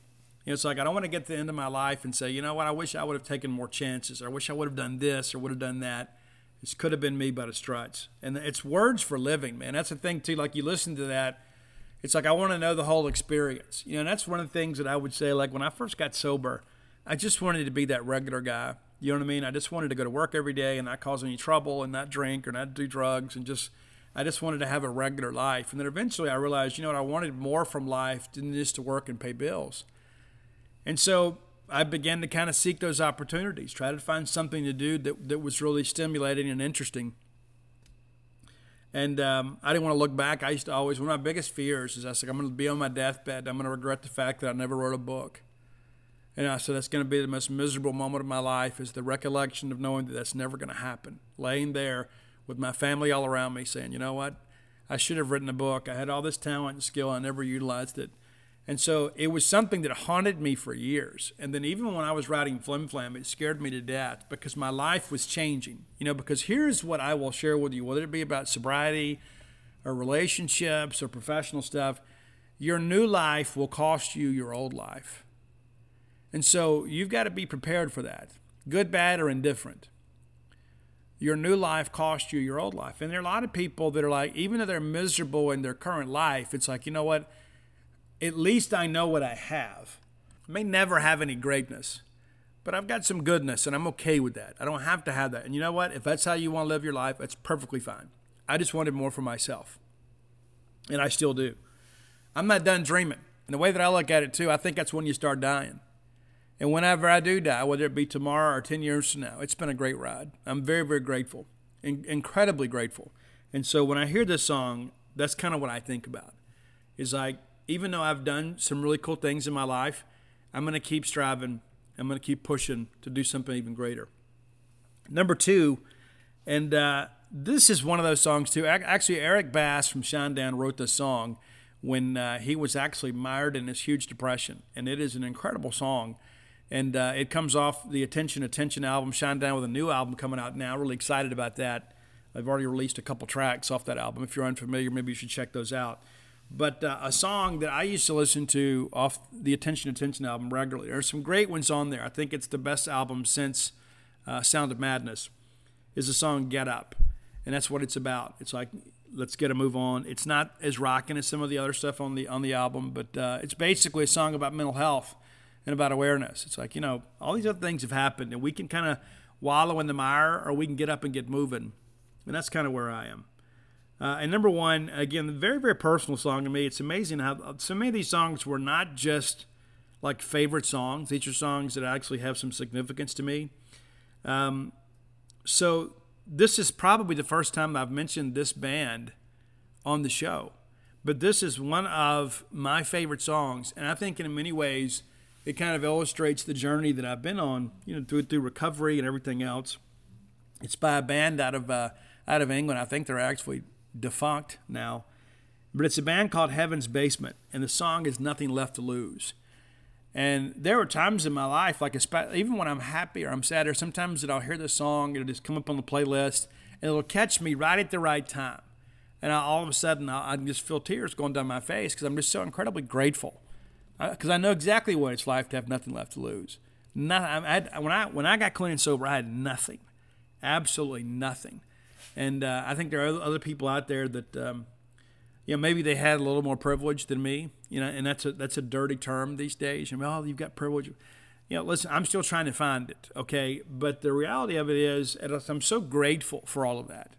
It's like I don't want to get to the end of my life and say, you know what, I wish I would have taken more chances, or I wish I would have done this or would have done that. This could have been me by the struts. And it's words for living, man. That's the thing, too. Like you listen to that, it's like I want to know the whole experience. You know, that's one of the things that I would say, like when I first got sober, I just wanted to be that regular guy. You know what I mean? I just wanted to go to work every day and not cause any trouble and not drink or not do drugs and just I just wanted to have a regular life. And then eventually I realized, you know what, I wanted more from life than just to work and pay bills. And so I began to kind of seek those opportunities, try to find something to do that, that was really stimulating and interesting. And um, I didn't want to look back. I used to always, one of my biggest fears is I said, I'm going to be on my deathbed. I'm going to regret the fact that I never wrote a book. And I said, that's going to be the most miserable moment of my life is the recollection of knowing that that's never going to happen. Laying there with my family all around me saying, you know what? I should have written a book. I had all this talent and skill. I never utilized it. And so it was something that haunted me for years. And then even when I was writing Flim Flam, it scared me to death because my life was changing. You know, because here's what I will share with you, whether it be about sobriety or relationships or professional stuff, your new life will cost you your old life. And so you've got to be prepared for that, good, bad, or indifferent. Your new life costs you your old life. And there are a lot of people that are like, even though they're miserable in their current life, it's like, you know what? At least I know what I have. I may never have any greatness, but I've got some goodness and I'm okay with that. I don't have to have that. And you know what? If that's how you want to live your life, that's perfectly fine. I just wanted more for myself. And I still do. I'm not done dreaming. And the way that I look at it too, I think that's when you start dying. And whenever I do die, whether it be tomorrow or 10 years from now, it's been a great ride. I'm very, very grateful, in- incredibly grateful. And so when I hear this song, that's kind of what I think about. Is like, even though I've done some really cool things in my life, I'm going to keep striving. I'm going to keep pushing to do something even greater. Number two, and uh, this is one of those songs too. Actually, Eric Bass from Shinedown wrote this song when uh, he was actually mired in this huge depression, and it is an incredible song. And uh, it comes off the Attention Attention album, Shinedown with a new album coming out now. Really excited about that. I've already released a couple tracks off that album. If you're unfamiliar, maybe you should check those out. But uh, a song that I used to listen to off the Attention Attention album regularly. There's some great ones on there. I think it's the best album since uh, Sound of Madness. Is the song "Get Up," and that's what it's about. It's like let's get a move on. It's not as rocking as some of the other stuff on the on the album, but uh, it's basically a song about mental health and about awareness. It's like you know all these other things have happened, and we can kind of wallow in the mire, or we can get up and get moving, and that's kind of where I am. Uh, and number one, again, very very personal song to me. It's amazing how so many of these songs were not just like favorite songs. These are songs that actually have some significance to me. Um, so this is probably the first time I've mentioned this band on the show. But this is one of my favorite songs, and I think in many ways it kind of illustrates the journey that I've been on, you know, through through recovery and everything else. It's by a band out of uh, out of England. I think they're actually defunct now, but it's a band called Heaven's Basement, and the song is "Nothing Left to Lose." And there were times in my life, like even when I'm happy or I'm sad, or sometimes that I'll hear the song, it'll just come up on the playlist, and it'll catch me right at the right time. And I, all of a sudden, I, I just feel tears going down my face because I'm just so incredibly grateful. Because I, I, know exactly what it's like to have nothing left to lose. I had, when I when I got clean and sober, I had nothing, absolutely nothing. And uh, I think there are other people out there that um, you know, maybe they had a little more privilege than me, you know, and that's a that's a dirty term these days. I mean, oh, you've got privilege. You know, listen, I'm still trying to find it, okay? But the reality of it is, I'm so grateful for all of that.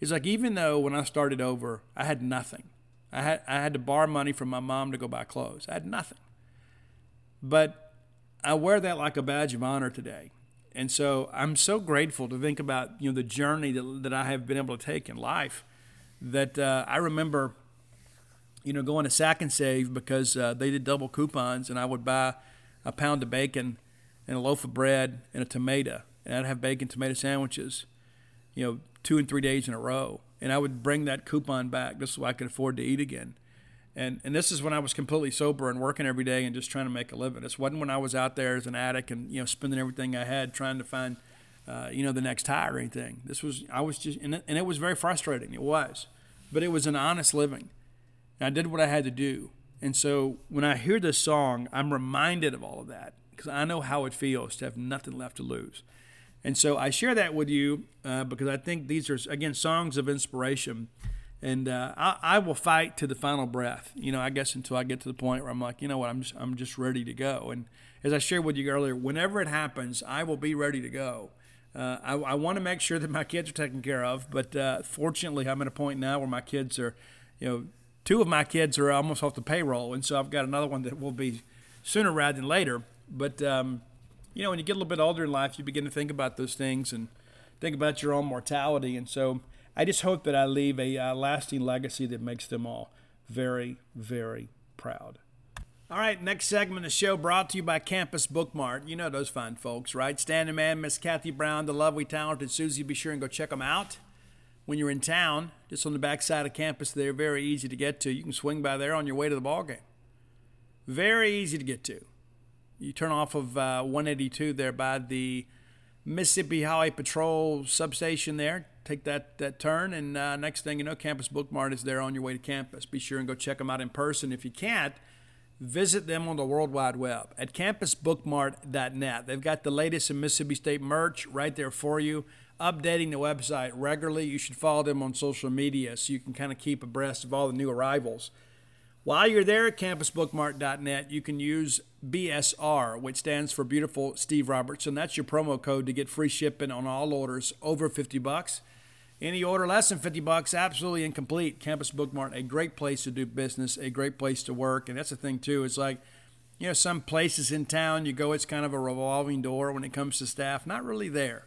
It's like even though when I started over, I had nothing. I had I had to borrow money from my mom to go buy clothes. I had nothing. But I wear that like a badge of honor today. And so I'm so grateful to think about, you know, the journey that, that I have been able to take in life that uh, I remember, you know, going to Sack and Save because uh, they did double coupons, and I would buy a pound of bacon and a loaf of bread and a tomato, and I'd have bacon tomato sandwiches, you know, two and three days in a row, and I would bring that coupon back just so I could afford to eat again. And, and this is when I was completely sober and working every day and just trying to make a living. This wasn't when I was out there as an addict and you know spending everything I had trying to find uh, you know, the next high or anything. This was, I was just, and it, and it was very frustrating. It was, but it was an honest living. And I did what I had to do. And so when I hear this song, I'm reminded of all of that because I know how it feels to have nothing left to lose. And so I share that with you uh, because I think these are, again, songs of inspiration. And uh, I, I, will fight to the final breath, you know, I guess until I get to the point where I'm like, you know what, I'm just, I'm just ready to go. And as I shared with you earlier, whenever it happens, I will be ready to go. Uh, I, I want to make sure that my kids are taken care of, but uh, fortunately, I'm at a point now where my kids are, you know, two of my kids are almost off the payroll, and so I've got another one that will be sooner rather than later. But um, you know, when you get a little bit older in life, you begin to think about those things and think about your own mortality, and so I just hope that I leave a uh, lasting legacy that makes them all very, very proud. All right, next segment of the show brought to you by Campus Bookmart. You know those fine folks, right? Standing Man, Miss Kathy Brown, the lovely, talented Susie. Be sure and go check them out. When you're in town, just on the back side of campus, they're very easy to get to. You can swing by there on your way to the ball game. Very easy to get to. You turn off of uh, 182 there by the Mississippi Highway Patrol substation there. Take that, that turn, and uh, next thing you know, Campus Bookmart is there on your way to campus. Be sure and go check them out in person. If you can't, visit them on the World Wide Web at campusbookmart.net. They've got the latest in Mississippi State merch right there for you, updating the website regularly. You should follow them on social media so you can kind of keep abreast of all the new arrivals. While you're there at campusbookmart.net, you can use BSR, which stands for Beautiful Steve Robertson. That's your promo code to get free shipping on all orders over 50 bucks. Any order less than 50 bucks, absolutely incomplete. Campus Bookmart, a great place to do business, a great place to work. And that's the thing, too. It's like, you know, some places in town you go, it's kind of a revolving door when it comes to staff. Not really there.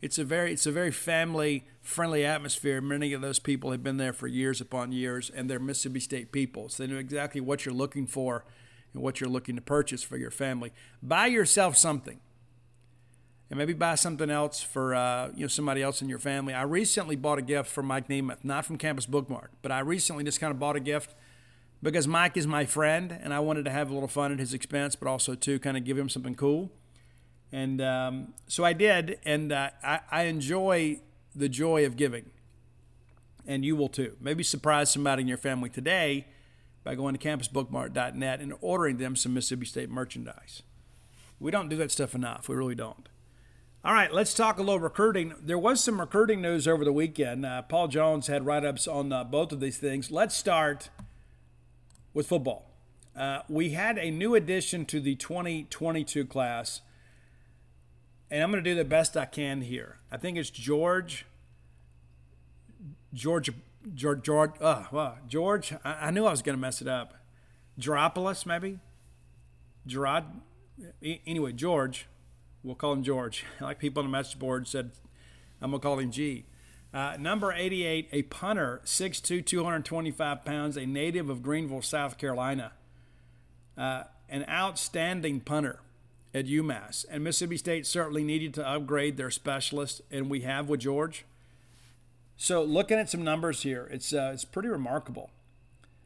It's a very, it's a very family friendly atmosphere. Many of those people have been there for years upon years, and they're Mississippi State people. So they know exactly what you're looking for and what you're looking to purchase for your family. Buy yourself something and maybe buy something else for uh, you know somebody else in your family. I recently bought a gift for Mike Nemeth, not from Campus Bookmart, but I recently just kind of bought a gift because Mike is my friend, and I wanted to have a little fun at his expense, but also to kind of give him something cool. And um, so I did, and uh, I, I, enjoy the joy of giving. And you will too. Maybe surprise somebody in your family today by going to campusbookmart.net and ordering them some Mississippi State merchandise. We don't do that stuff enough. We really don't. All right, let's talk a little recruiting. There was some recruiting news over the weekend. Uh, Paul Jones had write ups on uh, both of these things. Let's start with football. Uh, we had a new addition to the 2022 class, and I'm going to do the best I can here. I think it's George. George. George. George. Uh, well, George. I, I, knew I was going to mess it up. Geropolis, maybe. Gerard. Anyway, George We'll call him George. Like people on the message board said, I'm going to call him G. Uh, number 88, a punter, 6'2, 225 pounds, a native of Greenville, South Carolina. Uh, an outstanding punter at UMass. And Mississippi State certainly needed to upgrade their specialist, and we have with George. So, looking at some numbers here, it's, uh, it's pretty remarkable.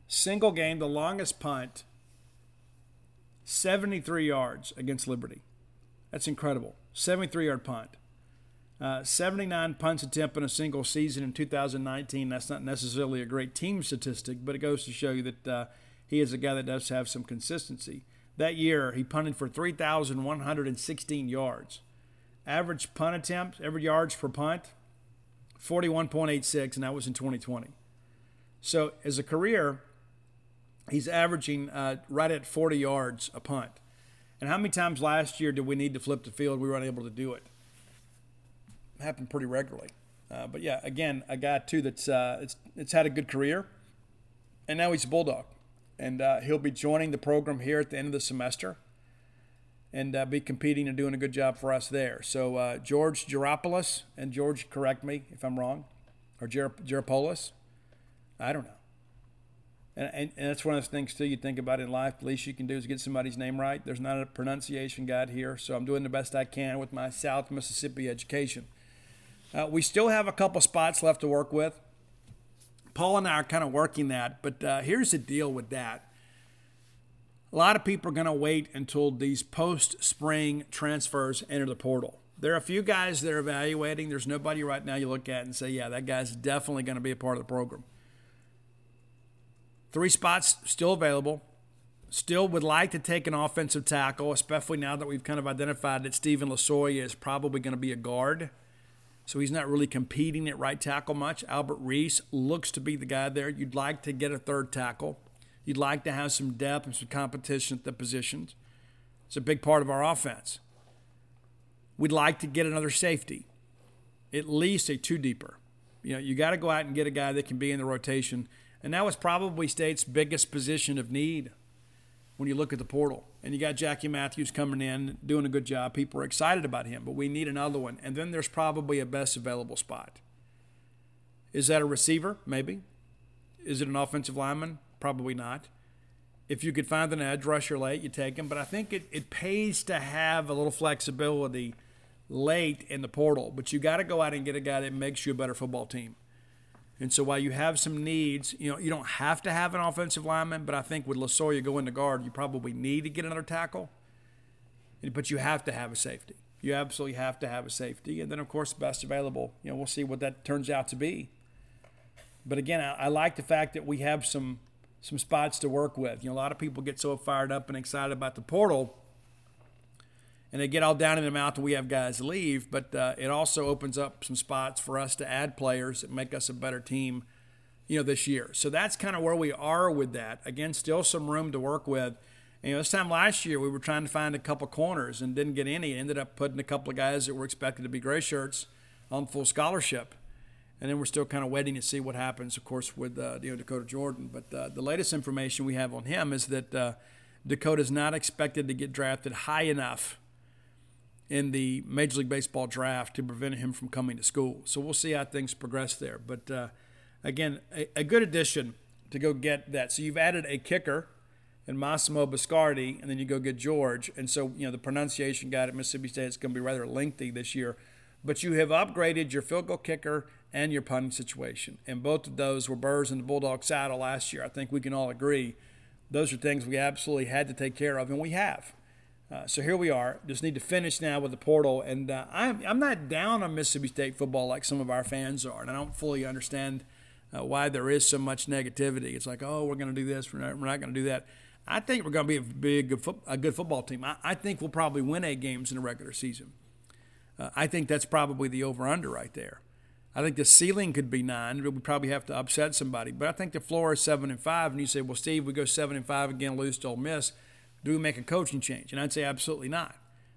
Single game, the longest punt, 73 yards against Liberty. That's incredible. 73 yard punt. Uh, 79 punts attempt in a single season in 2019. That's not necessarily a great team statistic, but it goes to show you that uh, he is a guy that does have some consistency. That year, he punted for 3,116 yards. Average punt attempt, every yards per punt, 41.86, and that was in 2020. So, as a career, he's averaging uh, right at 40 yards a punt. And how many times last year did we need to flip the field? We were unable to do it. it happened pretty regularly. Uh, but yeah, again, a guy too that's uh, it's it's had a good career, and now he's a bulldog, and uh, he'll be joining the program here at the end of the semester, and uh, be competing and doing a good job for us there. So uh, George Geropoulos and George, correct me if I'm wrong, or Ger- I don't know. And, and, and, that's one of those things too you think about in life. The least you can do is get somebody's name right. There's not a pronunciation guide here, so I'm doing the best I can with my South Mississippi education. Uh, we still have a couple spots left to work with. Paul and I are kind of working that, but uh, here's the deal with that. A lot of people are going to wait until these post spring transfers enter the portal. There are a few guys that are evaluating. There's nobody right now you look at and say, yeah, that guy's definitely going to be a part of the program. Three spots still available. Still would like to take an offensive tackle, especially now that we've kind of identified that Stephen Lasoya is probably going to be a guard. So he's not really competing at right tackle much. Albert Reese looks to be the guy there. You'd like to get a third tackle. You'd like to have some depth and some competition at the positions. It's a big part of our offense. We'd like to get another safety, at least a two deeper. You know, you got to go out and get a guy that can be in the rotation and that was probably State's biggest position of need when you look at the portal. And you got Jackie Matthews coming in, doing a good job. People are excited about him, but we need another one. And then there's probably a best available spot. Is that a receiver? Maybe. Is it an offensive lineman? Probably not. If you could find an edge rusher late, you take him. But I think it, it pays to have a little flexibility late in the portal. But you got to go out and get a guy that makes you a better football team. And so while you have some needs, you know, you don't have to have an offensive lineman, but I think with Losoya going to guard, you probably need to get another tackle. But you have to have a safety. You absolutely have to have a safety. And then, of course, best available. You know, we'll see what that turns out to be. But again, I, I like the fact that we have some some spots to work with. You know, a lot of people get so fired up and excited about the portal and they get all down in the mouth and we have guys leave. But uh, it also opens up some spots for us to add players that make us a better team, you know, this year. So that's kind of where we are with that. Again, still some room to work with. You know, this time last year we were trying to find a couple corners and didn't get any. Ended up putting a couple of guys that were expected to be gray shirts on full scholarship. And then we're still kind of waiting to see what happens, of course, with uh, you know, Dakota Jordan. But uh, the latest information we have on him is that uh, Dakota is not expected to get drafted high enough in the Major League Baseball draft to prevent him from coming to school. So we'll see how things progress there. But uh, again, a, a, good addition to go get that. So you've added a kicker and Massimo Biscardi, and then you go get George. And so, you know, the pronunciation guide at Mississippi State is going to be rather lengthy this year. But you have upgraded your field goal kicker and your punting situation. And both of those were burrs in the Bulldog saddle last year. I think we can all agree. Those are things we absolutely had to take care of, and we have. Uh, so here we are. Just need to finish now with the portal, and uh, I'm I'm not down on Mississippi State football like some of our fans are, and I don't fully understand uh, why there is so much negativity. It's like, oh, we're going to do this, we're not, we're not going to do that. I think we're going to be a, a, good, a good football team. I, I, think we'll probably win eight games in a regular season. Uh, I think that's probably the over under right there. I think the ceiling could be nine. We probably have to upset somebody, but I think the floor is seven and five. And you say, well, Steve, we go seven and five again, lose to Ole Miss. Do we make a coaching change? And I'd say absolutely not.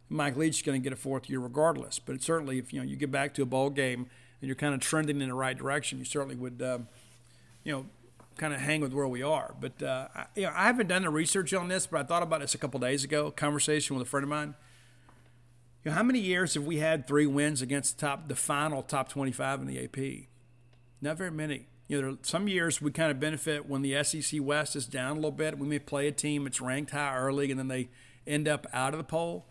Mike Leach is going to get a fourth year regardless. But certainly, if you know you get back to a bowl game and you're kind of trending in the right direction, you certainly would, um, you know, kind of hang with where we are. But uh, I, you know, I haven't done the research on this, but I thought about this a couple days ago. Conversation with a friend of mine. You know, how many years have we had three wins against the top, the final top 25 in the AP? Not very many. You know, some years we kind of benefit when the SEC West is down a little bit. We may play a team that's ranked high early, and then they end up out of the poll.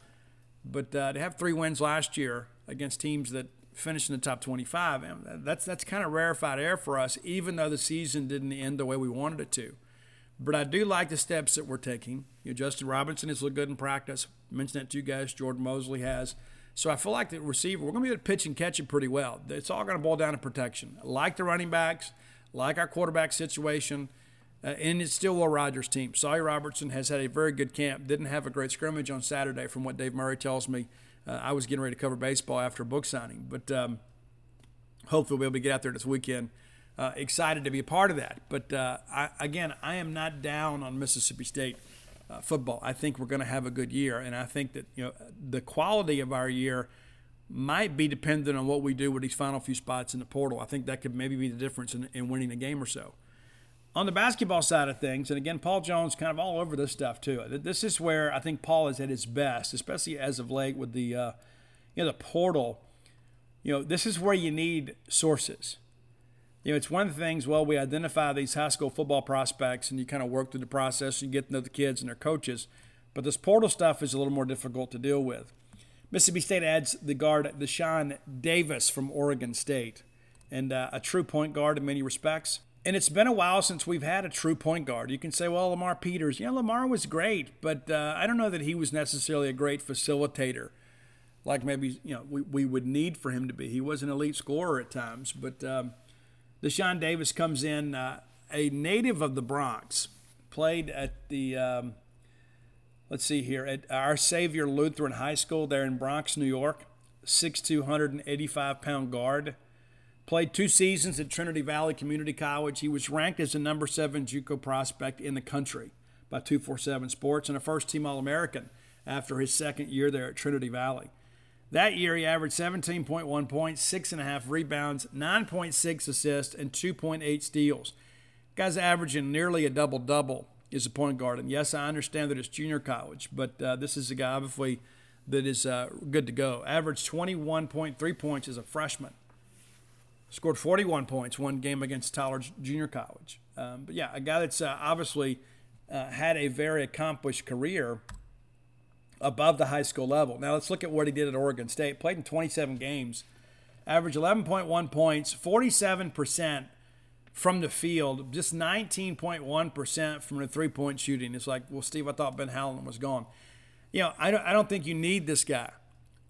But uh, to have three wins last year against teams that finished in the top 25, that's that's kind of rarefied air for us, even though the season didn't end the way we wanted it to. But I do like the steps that we're taking. You know, Justin Robinson has looked good in practice. I mentioned that to you guys. Jordan Mosley has. So I feel like the receiver, we're going to be able to pitch and catch it pretty well. It's all going to boil down to protection. I like the running backs, like our quarterback situation, uh, and it's still Will Rogers' team. Sawyer Robertson has had a very good camp. Didn't have a great scrimmage on Saturday, from what Dave Murray tells me. Uh, I was getting ready to cover baseball after a book signing, but um, hopefully we'll be able to get out there this weekend uh, excited to be a part of that. But uh, I, again, I am not down on Mississippi State uh, football. I think we're going to have a good year, and I think that you know the quality of our year might be dependent on what we do with these final few spots in the portal. I think that could maybe be the difference in, in winning a game or so. On the basketball side of things, and again, Paul Jones kind of all over this stuff too. This is where I think Paul is at his best, especially as of late with the uh, you know the portal. You know, this is where you need sources you know, it's one of the things, well, we identify these high school football prospects and you kind of work through the process and you get to know the kids and their coaches. But this portal stuff is a little more difficult to deal with. Mississippi State adds the guard Dashawn Davis from Oregon State, and uh, a true point guard in many respects. And it's been a while since we've had a true point guard. You can say, well, Lamar Peters, yeah, Lamar was great, but uh, I don't know that he was necessarily a great facilitator, like maybe you know we, we would need for him to be. He was an elite scorer at times, but um, Dashawn Davis comes in, uh, a native of the Bronx, played at the, um, let's see here, at Our Savior Lutheran High School there in Bronx, New York. 6'2", 185 pound guard. Played two seasons at Trinity Valley Community College. He was ranked as the number seven JUCO prospect in the country by 247 Sports and a first team All American after his second year there at Trinity Valley. That year, he averaged 17.1 points, 6.5 rebounds, 9.6 assists, and 2.8 steals. Guy's averaging nearly a double double as a point guard. And yes, I understand that it's junior college, but uh, this is a guy, obviously, that is uh, good to go. Averaged 21.3 points as a freshman. Scored 41 points one game against Tyler Junior College. Um, but yeah, a guy that's uh, obviously uh, had a very accomplished career above the high school level. Now let's look at what he did at Oregon State. Played in 27 games, averaged 11.1 points, 47% from the field, just 19.1% from the three-point shooting. It's like, well, Steve, I thought Ben Howland was gone. You know, I don't, I don't think you need this guy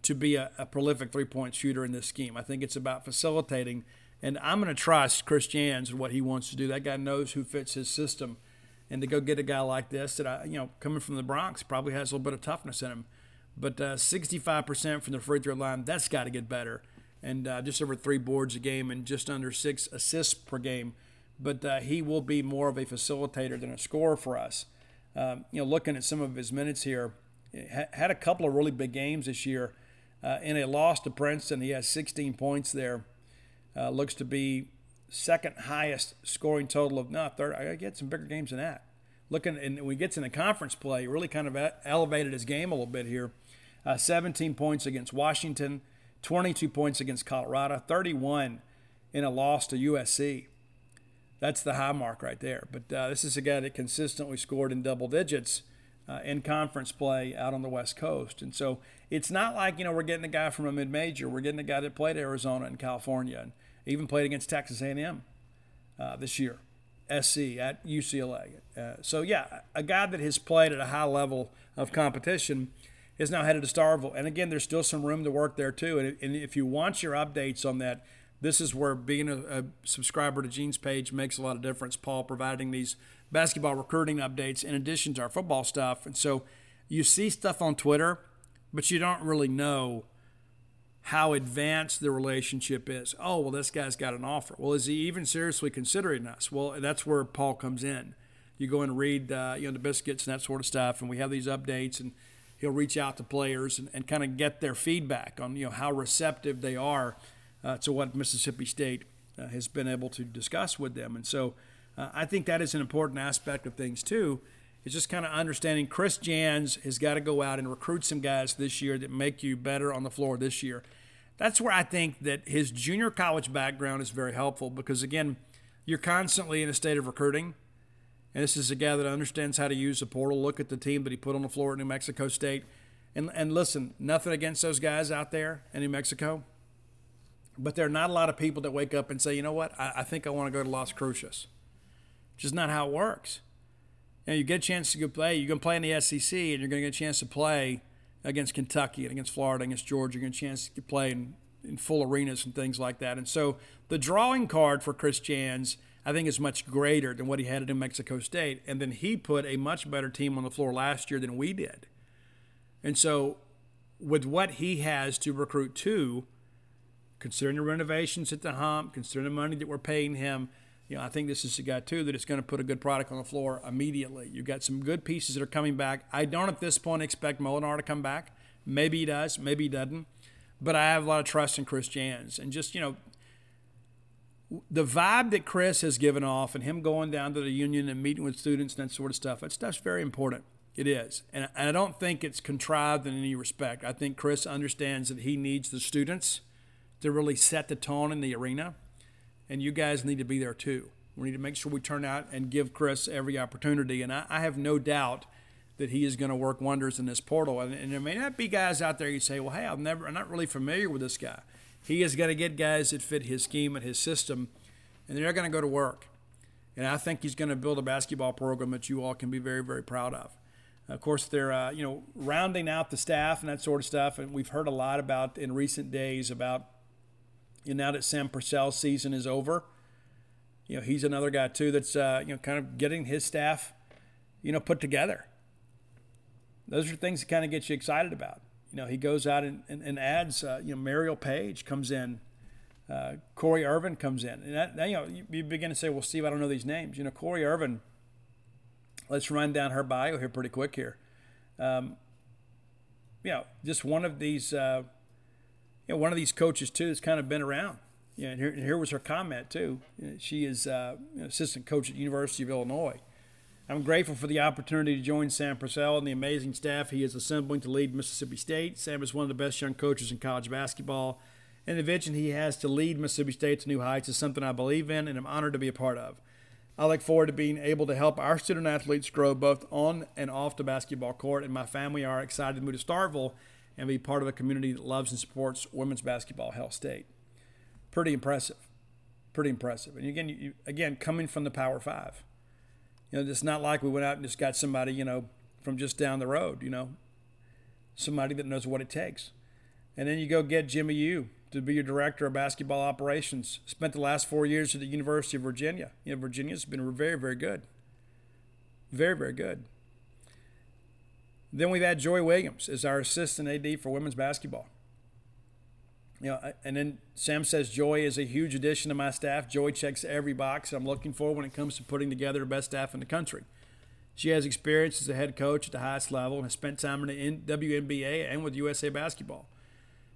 to be a, a prolific three-point shooter in this scheme. I think it's about facilitating, and I'm going to trust Chris Jans and what he wants to do. That guy knows who fits his system – and to go get a guy like this that I, you know, coming from the Bronx, probably has a little bit of toughness in him. But uh, 65% from the free throw line, that's got to get better. And uh, just over three boards a game and just under six assists per game. But uh, he will be more of a facilitator than a scorer for us. Um, you know, looking at some of his minutes here, had a couple of really big games this year. Uh, in a loss to Princeton, he has 16 points there. Uh, looks to be second highest scoring total of not third. I get some bigger games than that. Looking and when he gets in the conference play, really kind of elevated his game a little bit here. Uh, 17 points against Washington, 22 points against Colorado, 31 in a loss to USC. That's the high mark right there. But uh, this is a guy that consistently scored in double digits uh, in conference play out on the West Coast. And so it's not like, you know, we're getting a guy from a mid major. We're getting a guy that played Arizona and California. And even played against Texas A&M uh, this year, SC at UCLA. Uh, so yeah, a guy that has played at a high level of competition, is now headed to Starkville. And again, there's still some room to work there too. And, if you want your updates on that, this is where being a, a, subscriber to Gene's page makes a lot of difference. Paul providing these basketball recruiting updates in addition to our football stuff. And so you see stuff on Twitter, but you don't really know how advanced the relationship is. Oh, well, this guy's got an offer. Well, is he even seriously considering us? Well, that's where Paul comes in. You go and read, uh, you know, the biscuits and that sort of stuff, and we have these updates, and he'll reach out to players and, and kind of get their feedback on, you know, how receptive they are uh, to what Mississippi State uh, has been able to discuss with them. And so uh, I think that is an important aspect of things, too. It's just kind of understanding Chris Jans has got to go out and recruit some guys this year that make you better on the floor this year. That's where I think that his junior college background is very helpful because, again, you're constantly in a state of recruiting. And this is a guy that understands how to use the portal. Look at the team that he put on the floor at New Mexico State. And, and listen, nothing against those guys out there in New Mexico. But there are not a lot of people that wake up and say, you know what, I, I think I want to go to Las Cruces. Just not how it works. You, know, you get a chance to go play. You're going to play in the SEC, and you're going to get a chance to play against Kentucky and against Florida, against Georgia. You're going to get a chance to play in, in full arenas and things like that. And so the drawing card for Chris Jans, I think, is much greater than what he had at New Mexico State. And then he put a much better team on the floor last year than we did. And so with what he has to recruit to, considering the renovations at the hump, considering the money that we're paying him, you know, I think this is a guy too that is going to put a good product on the floor immediately. You've got some good pieces that are coming back. I don't at this point expect Molinar to come back. Maybe he does, maybe he doesn't. But I have a lot of trust in Chris Jans. And just, you know, the vibe that Chris has given off and him going down to the union and meeting with students and that sort of stuff, that stuff's very important. It is. And, I don't think it's contrived in any respect. I think Chris understands that he needs the students to really set the tone in the arena. And you guys need to be there too. We need to make sure we turn out and give Chris every opportunity. And I, I have no doubt that he is going to work wonders in this portal. And, and, there may not be guys out there you say, well, hey, I've never, I'm not really familiar with this guy. He is going to get guys that fit his scheme and his system, and they're going to go to work. And I think he's going to build a basketball program that you all can be very, very proud of. Of course, they're uh, you know rounding out the staff and that sort of stuff, and we've heard a lot about in recent days about you know, now that Sam Purcell's season is over, you know, he's another guy too that's uh, you know kind of getting his staff, you know, put together. Those are things that kind of get you excited about. You know, he goes out and, and, and adds, uh, you know, Murriel Page comes in, uh, Corey Irvin comes in, and that, that, you know, you, you begin to say, well, Steve, I don't know these names. You know, Corey Irvin. Let's run down her bio here pretty quick here. Um, you know, just one of these. Uh, you know, one of these coaches too that's kind of been around. You know, and here, and here was her comment too. She is uh, assistant coach at University of Illinois. I'm grateful for the opportunity to join Sam Purcell and the amazing staff he is assembling to lead Mississippi State. Sam is one of the best young coaches in college basketball, and the vision he has to lead Mississippi State to new heights is something I believe in and I'm honored to be a part of. I look forward to being able to help our student athletes grow both on and off the basketball court, and my family are excited to move to Starkville and be part of a community that loves and supports women's basketball, Hail State. Pretty impressive. Pretty impressive. And again, you, again, coming from the Power Five, you know, it's not like we went out and just got somebody, you know, from just down the road. You know, somebody that knows what it takes. And then you go get Jimmy Yu to be your director of basketball operations. Spent the last four years at the University of Virginia. You know, Virginia's been very, very good. Very, very good. Then we've had Joy Williams as our assistant AD for women's basketball. You know, and then Sam says Joy is a huge addition to my staff. Joy checks every box I'm looking for when it comes to putting together the best staff in the country. She has experience as a head coach at the highest level and has spent time in the WNBA and with USA Basketball.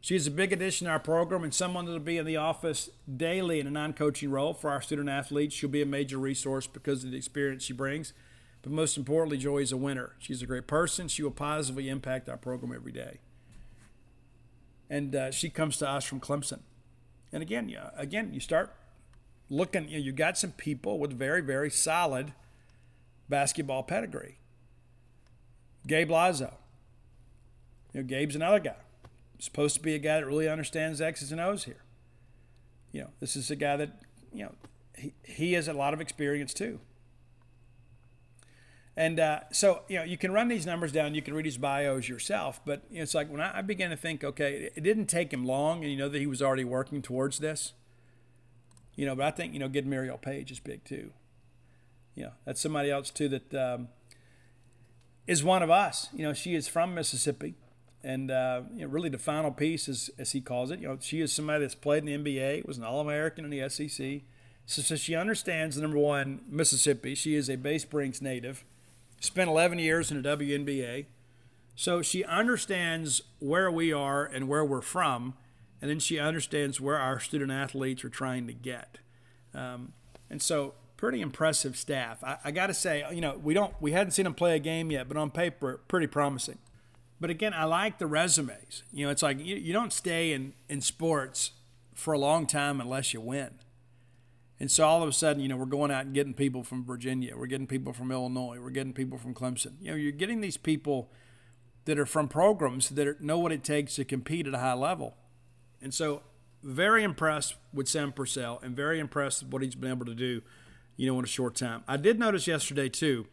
She is a big addition to our program and someone that will be in the office daily in a non coaching role for our student athletes. She'll be a major resource because of the experience she brings. But most importantly, Joy is a winner. She's a great person. She will positively impact our program every day. And uh, she comes to us from Clemson. And again, yeah, again, you start looking. You, know, you got some people with very, very solid basketball pedigree. Gabe Lazo. You know, Gabe's another guy. Supposed to be a guy that really understands X's and O's here. You know, this is a guy that, you know, he, he has a lot of experience too. And uh, so, you know, you can run these numbers down. You can read his bios yourself. But you know, it's like when I, I began to think, okay, it didn't take him long, and you know that he was already working towards this. You know, but I think you know getting Murriel Page is big too. You know, that's somebody else too that um, is one of us. You know, she is from Mississippi, and uh, you know, really the final piece, is, as he calls it, you know, she is somebody that's played in the NBA, was an All-American in the SEC. So, so she understands number one, Mississippi. She is a Bay Springs native spent 11 years in the WNBA. So she understands where we are and where we're from, and then she understands where our student athletes are trying to get. Um, and so, pretty impressive staff. I, I got to say, you know, we don't we hadn't seen them play a game yet, but on paper, pretty promising. But again, I like the resumes. You know, it's like you, you don't stay in in sports for a long time unless you win. And so all of a sudden, you know, we're going out and getting people from Virginia, we're getting people from Illinois, we're getting people from Clemson. You know, you're getting these people that are from programs that are, know what it takes to compete at a high level. And so, very impressed with Sam Purcell and very impressed with what he's been able to do, you know, in a short time. I did notice yesterday, too,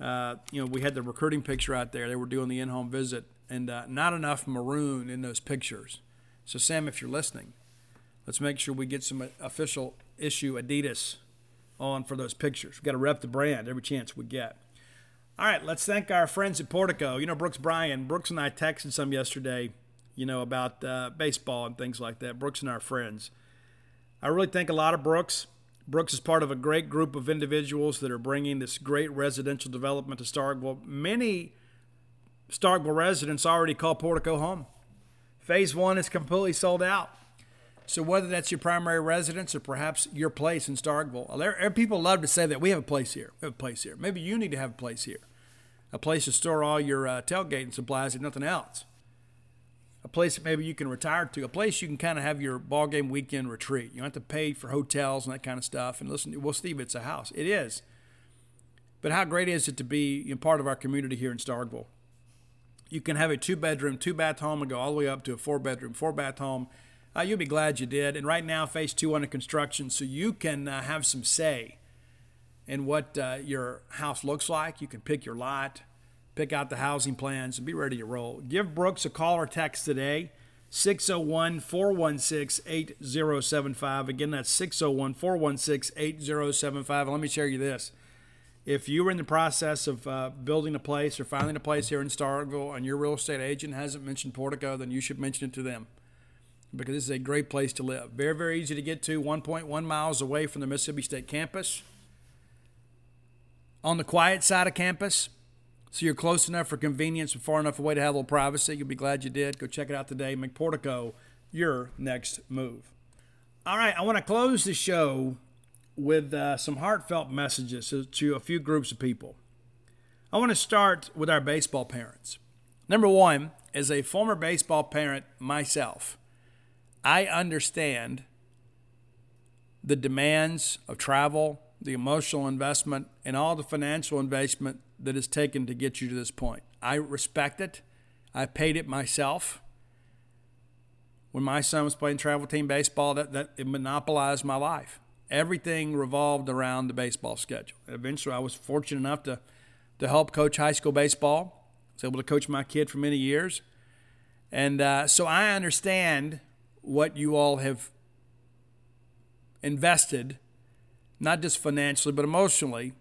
uh, you know, we had the recruiting picture out there. They were doing the in home visit, and uh, not enough maroon in those pictures. So, Sam, if you're listening, let's make sure we get some official issue Adidas on for those pictures. We've got to rep the brand every chance we get. All right, let's thank our friends at Portico. You know, Brooks Bryan. Brooks and I texted some yesterday, you know, about uh, baseball and things like that. Brooks and our friends. I really think a lot of Brooks. Brooks is part of a great group of individuals that are bringing this great residential development to Starkville. Many Starkville residents already call Portico home. Phase one is completely sold out. So whether that's your primary residence or perhaps your place in Starkville, people love to say that we have a place here. We have a place here. Maybe you need to have a place here, a place to store all your uh, tailgating supplies, if nothing else. A place that maybe you can retire to, a place you can kind of have your ball game weekend retreat. You don't have to pay for hotels and that kind of stuff. And listen, well, Steve, it's a house. It is. But how great is it to be part of our community here in Starkville? You can have a two bedroom, two bath home and go all the way up to a four bedroom, four bath home uh, you'll be glad you did. And right now, phase two under construction, so you can uh, have some say in what uh, your house looks like. You can pick your lot, pick out the housing plans, and be ready to roll. Give Brooks a call or text today. 601 416 8075. Again, that's 601 416 8075. Let me share you this. If you are in the process of uh, building a place or finding a place here in Starkville and your real estate agent hasn't mentioned Portico, then you should mention it to them because this is a great place to live. Very, very easy to get to, 1.1 miles away from the Mississippi State campus. On the quiet side of campus, so you're close enough for convenience and far enough away to have a little privacy. You'll be glad you did. Go check it out today. McPortico, your next move. All right, I want to close the show with uh, some heartfelt messages to, to a few groups of people. I want to start with our baseball parents. Number one, as a former baseball parent myself, I understand the demands of travel, the emotional investment, and all the financial investment that is taken to get you to this point. I respect it. I paid it myself. When my son was playing travel team baseball, that, that it monopolized my life. Everything revolved around the baseball schedule. Eventually, I was fortunate enough to, to help coach high school baseball. I was able to coach my kid for many years. And uh, so I understand what you all have invested, not just financially, but emotionally,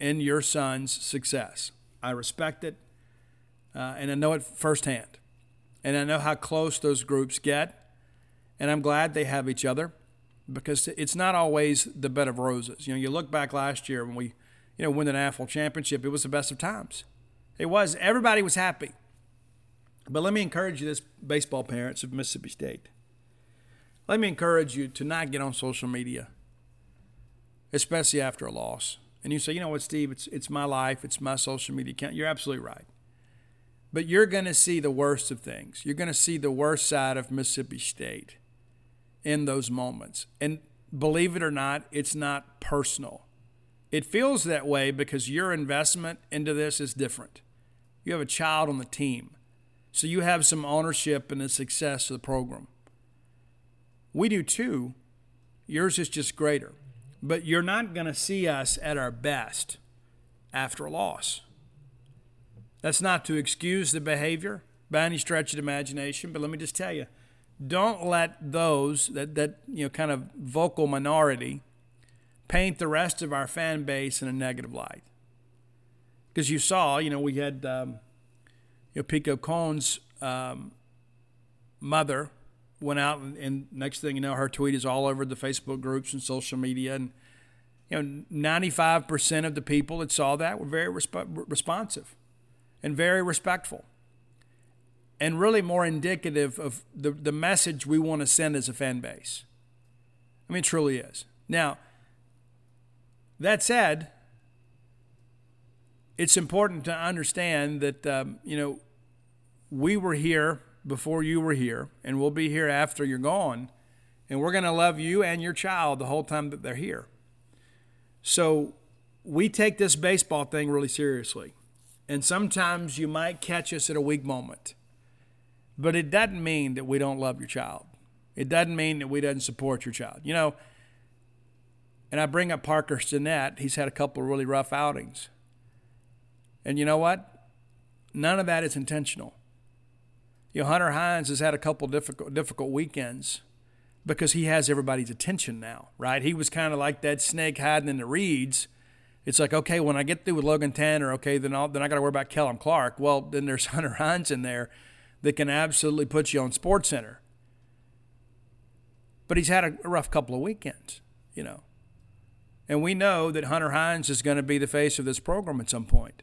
in your son's success. I respect it, uh, and I know it firsthand. And I know how close those groups get, and I'm glad they have each other because it's not always the bed of roses. You know, you look back last year when we, you know, win the national championship, it was the best of times. It was. Everybody was happy. But let me encourage you, this baseball parents of Mississippi State. Let me encourage you to not get on social media, especially after a loss. And you say, you know what, Steve, it's, it's my life, it's my social media account. You're absolutely right. But you're going to see the worst of things. You're going to see the worst side of Mississippi State in those moments. And believe it or not, it's not personal. It feels that way because your investment into this is different. You have a child on the team, so you have some ownership in the success of the program. We do too. Yours is just greater. But you're not going to see us at our best after a loss. That's not to excuse the behavior by any stretch of imagination, but let me just tell you, don't let those that, that you know kind of vocal minority paint the rest of our fan base in a negative light. Because you saw, you know, we had um, you know Pico Kohn's um, mother went out and, and, next thing you know, her tweet is all over the Facebook groups and social media, and you know, 95% of the people that saw that were very resp- responsive and very respectful and really more indicative of the, the message we want to send as a fan base. I mean, it truly is. Now, that said, it's important to understand that, um, you know, we were here before you were here, and we'll be here after you're gone, and we're going to love you and your child the whole time that they're here. So we take this baseball thing really seriously. And sometimes you might catch us at a weak moment. But it doesn't mean that we don't love your child. It doesn't mean that we doesn't support your child. You know, and I bring up Parker Stinnett. He's had a couple of really rough outings. And you know what? None of that is intentional. You know, Hunter Hines has had a couple difficult difficult weekends because he has everybody's attention now, right? He was kind of like that snake hiding in the reeds. It's like, okay, when I get through with Logan Tanner, okay, then I'll, then I got to worry about Kellum Clark. Well, then there's Hunter Hines in there that can absolutely put you on Sports Center. But he's had a rough couple of weekends, you know. And we know that Hunter Hines is going to be the face of this program at some point.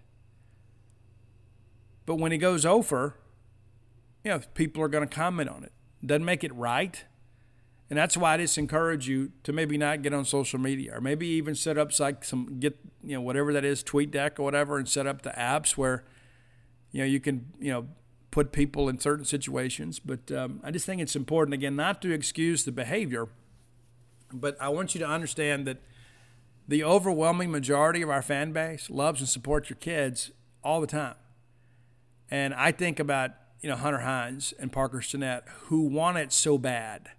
But when he goes over, you know, people are going to comment on it. Doesn't make it right. And that's why I just encourage you to maybe not get on social media or maybe even set up like some get you know whatever that is TweetDeck or whatever and set up the apps where you know you can you know put people in certain situations. But um, I just think it's important, again, not to excuse the behavior, but I want you to understand that the overwhelming majority of our fan base loves and supports your kids all the time. And I think about, you know, Hunter Hines and Parker Stinnett who want it so bad.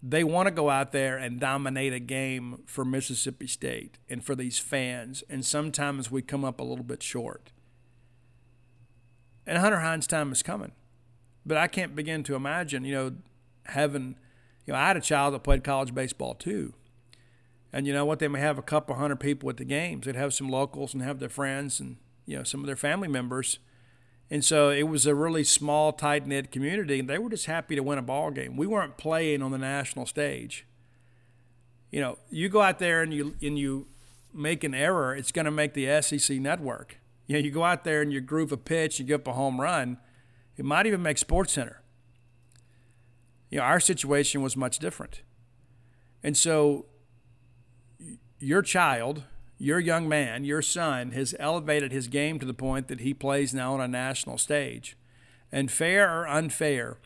They want to go out there and dominate a game for Mississippi State and for these fans. And sometimes we come up a little bit short. And Hunter Hines' time is coming. But I can't begin to imagine, you know, having, you know, I had a child that played college baseball too. And you know what? They may have a couple hundred people at the games. They'd have some locals and have their friends and, you know, some of their family members. And so it was a really small, tight knit community, and they were just happy to win a ball game. We weren't playing on the national stage. You know, you go out there and you and you make an error, it's going to make the SEC network. You know, you go out there and you groove a pitch, you give up a home run. It might even make Sports Center. You know, our situation was much different. And so your child, your young man, your son has elevated his game to the point that he plays now on a national stage. And fair or unfair,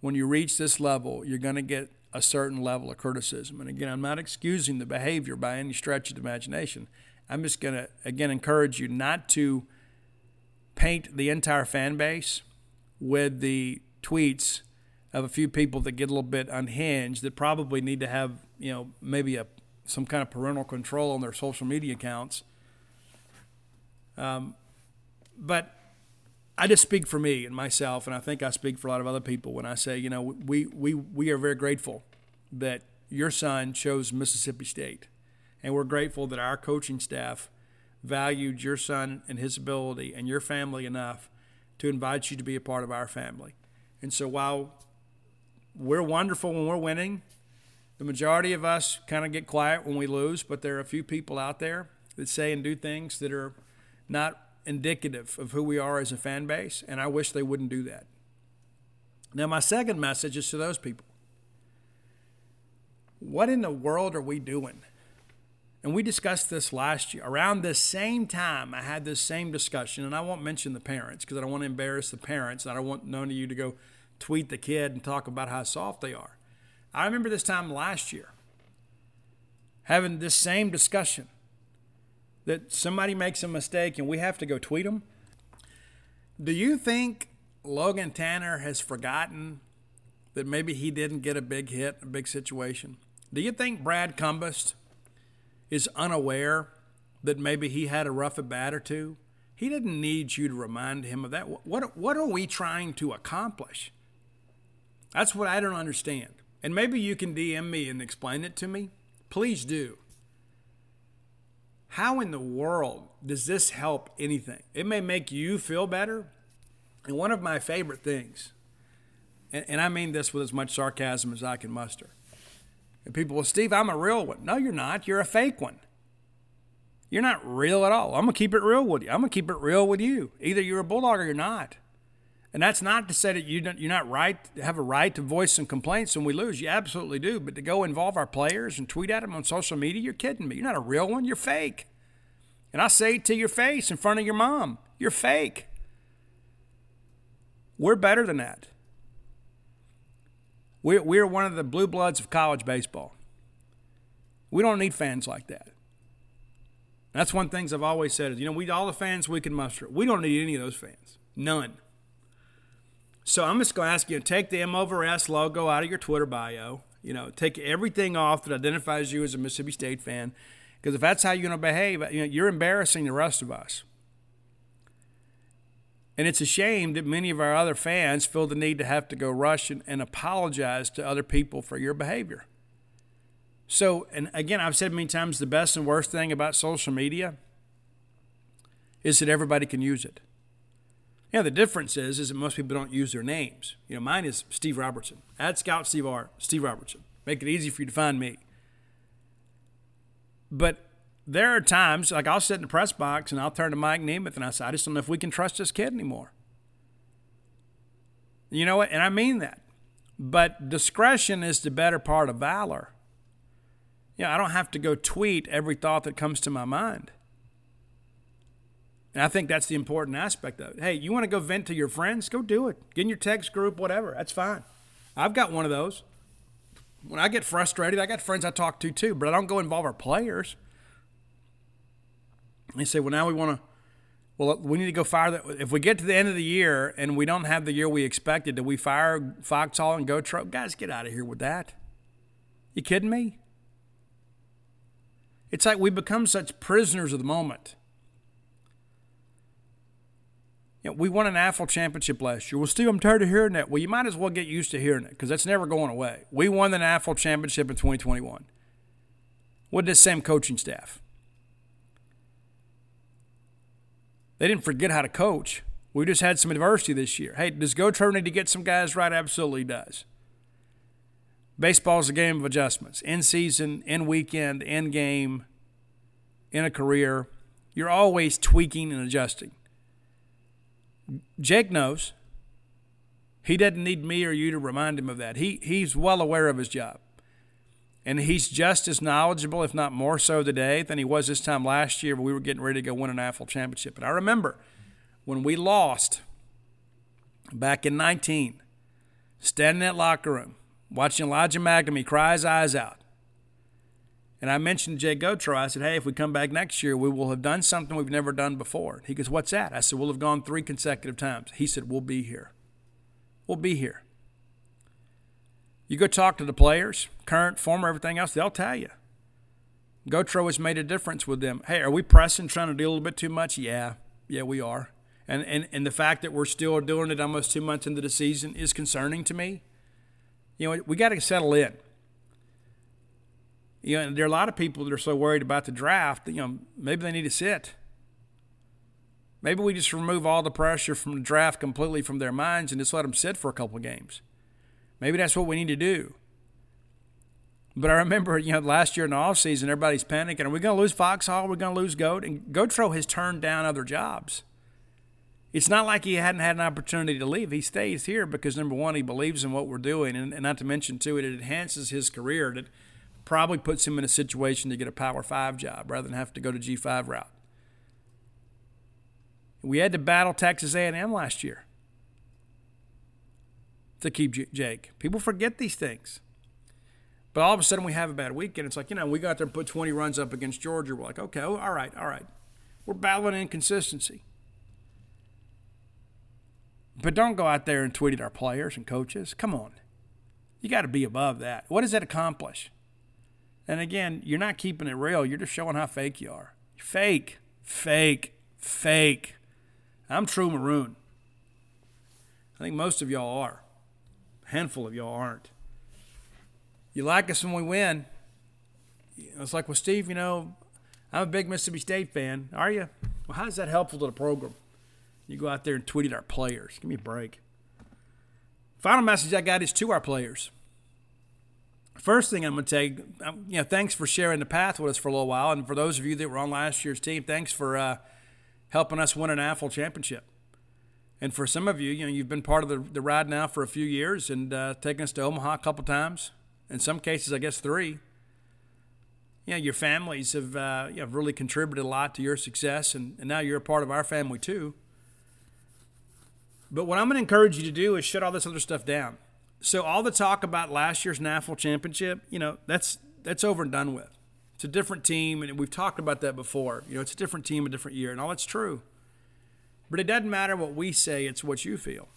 when you reach this level, you're going to get a certain level of criticism. And again, I'm not excusing the behavior by any stretch of the imagination. I'm just going to, again, encourage you not to paint the entire fan base with the tweets of a few people that get a little bit unhinged that probably need to have, you know, maybe a some kind of parental control on their social media accounts. Um, but I just speak for me and myself, and I think I speak for a lot of other people when I say, you know, we, we, we are very grateful that your son chose Mississippi State. And we're grateful that our coaching staff valued your son and his ability and your family enough to invite you to be a part of our family. And so while we're wonderful when we're winning, the majority of us kind of get quiet when we lose, but there are a few people out there that say and do things that are not indicative of who we are as a fan base, and I wish they wouldn't do that. Now, my second message is to those people. What in the world are we doing? And we discussed this last year. Around the same time, I had this same discussion, and I won't mention the parents because I don't want to embarrass the parents. And I don't want none of you to go tweet the kid and talk about how soft they are. I remember this time last year having this same discussion that somebody makes a mistake and we have to go tweet them. Do you think Logan Tanner has forgotten that maybe he didn't get a big hit, a big situation? Do you think Brad Cumbest is unaware that maybe he had a rough at bat or two, he didn't need you to remind him of that. What, what are we trying to accomplish? That's what I don't understand. And maybe you can DM me and explain it to me. Please do. How in the world does this help anything? It may make you feel better. And one of my favorite things, and, and I mean this with as much sarcasm as I can muster, and people, well, Steve, I'm a real one. No, you're not. You're a fake one. You're not real at all. I'm going to keep it real with you. I'm going to keep it real with you. Either you're a bulldog or you're not. And that's not to say that you you're not right, have a right to voice some complaints when we lose. You absolutely do. But to go involve our players and tweet at them on social media, you're kidding me. You're not a real one. You're fake. And I say it to your face in front of your mom. You're fake. We're better than that. We're, we're one of the blue bloods of college baseball. We don't need fans like that. That's one things I've always said is, you know, we all the fans we can muster. We don't need any of those fans. None. So I'm just going to ask you to take the M over S logo out of your Twitter bio. You know, take everything off that identifies you as a Mississippi State fan. Because if that's how you're going to behave, you know, you're embarrassing the rest of us. And it's a shame that many of our other fans feel the need to have to go rush and, and apologize to other people for your behavior. So, and again, I've said many times the best and worst thing about social media is that everybody can use it. Yeah, the difference is is that most people don't use their names. You know, mine is Steve Robertson. Add Scout Steve R. Steve Robertson. Make it easy for you to find me. But there are times, like I'll sit in the press box and I'll turn to Mike Nemeth and I say, I just don't know if we can trust this kid anymore. You know what? And I mean that. But discretion is the better part of valor. You know, I don't have to go tweet every thought that comes to my mind. And I think that's the important aspect of it. Hey, you want to go vent to your friends? Go do it. Get in your text group, whatever. That's fine. I've got one of those. When I get frustrated, I got friends I talk to too, but I don't go involve our players. They say, well, now we want to, well, we need to go fire that. If we get to the end of the year and we don't have the year we expected, do we fire Foxhall and Gautreau? Guys, get out of here with that. You kidding me? It's like we become such prisoners of the moment. You know, we won an AFL championship last year. Well, Steve, I'm tired of hearing that. Well, you might as well get used to hearing it because that's never going away. We won the AFL championship in 2021 with this same coaching staff. They didn't forget how to coach. We just had some adversity this year. Hey, does Gautreau need to get some guys right? Absolutely does. Baseball is a game of adjustments. In season, in weekend, in game, in a career, you're always tweaking and adjusting. Jake knows. He doesn't need me or you to remind him of that. He he's well aware of his job. And he's just as knowledgeable, if not more so today, than he was this time last year when we were getting ready to go win an AFL championship. And I remember when we lost back in 19, standing in that locker room, watching Elijah MacNamee cry his eyes out. And I mentioned Jay Gautreau, I said, hey, if we come back next year, we will have done something we've never done before. He goes, what's that? I said, we'll have gone three consecutive times. He said, we'll be here. We'll be here. You go talk to the players, current, former, everything else, they'll tell you. Gautreau has made a difference with them. Hey, are we pressing, trying to do a little bit too much? Yeah, yeah, we are. And, and, and the fact that we're still doing it almost two months into the season is concerning to me. You know, we got to settle in. You know, there are a lot of people that are so worried about the draft that, you know, maybe they need to sit. Maybe we just remove all the pressure from the draft completely from their minds and just let them sit for a couple of games. Maybe that's what we need to do. But I remember, you know, last year in the offseason, everybody's panicking. Are we going to lose Foxhall? Are we going to lose Goat? And Gautreau has turned down other jobs. It's not like he hadn't had an opportunity to leave. He stays here because, number one, he believes in what we're doing. And, and not to mention, too, it enhances his career. That probably puts him in a situation to get a Power 5 job rather than have to go to G5 route. We had to battle Texas A&M last year to keep Jake. People forget these things. But all of a sudden we have a bad weekend. It's like, you know, we got there and put 20 runs up against Georgia. We're like, okay, all right, all right. We're battling inconsistency. But don't go out there and tweet at our players and coaches. Come on. You got to be above that. What does that accomplish? And again, you're not keeping it real. You're just showing how fake you are. Fake, fake, fake. I'm true maroon. I think most of y'all are. A handful of y'all aren't. You like us when we win. It's like, well, Steve, you know, I'm a big Mississippi State fan. Are you? Well, how is that helpful to the program? You go out there and tweet at our players. Give me a break. Final message I got is to our players. First thing I'm going to take, um, you know, thanks for sharing the path with us for a little while, and for those of you that were on last year's team, thanks for uh, helping us win an AFL championship. And for some of you, you know, you've been part of the, the ride now for a few years and uh, taken us to Omaha a couple times. In some cases, I guess three. You know, your families have, uh, you know, have really contributed a lot to your success, and, and now you're a part of our family too. But what I'm going to encourage you to do is shut all this other stuff down. So all the talk about last year's NAFL championship, you know, that's that's over and done with. It's a different team, and we've talked about that before. You know, it's a different team, a different year, and all that's true. But it doesn't matter what we say; it's what you feel.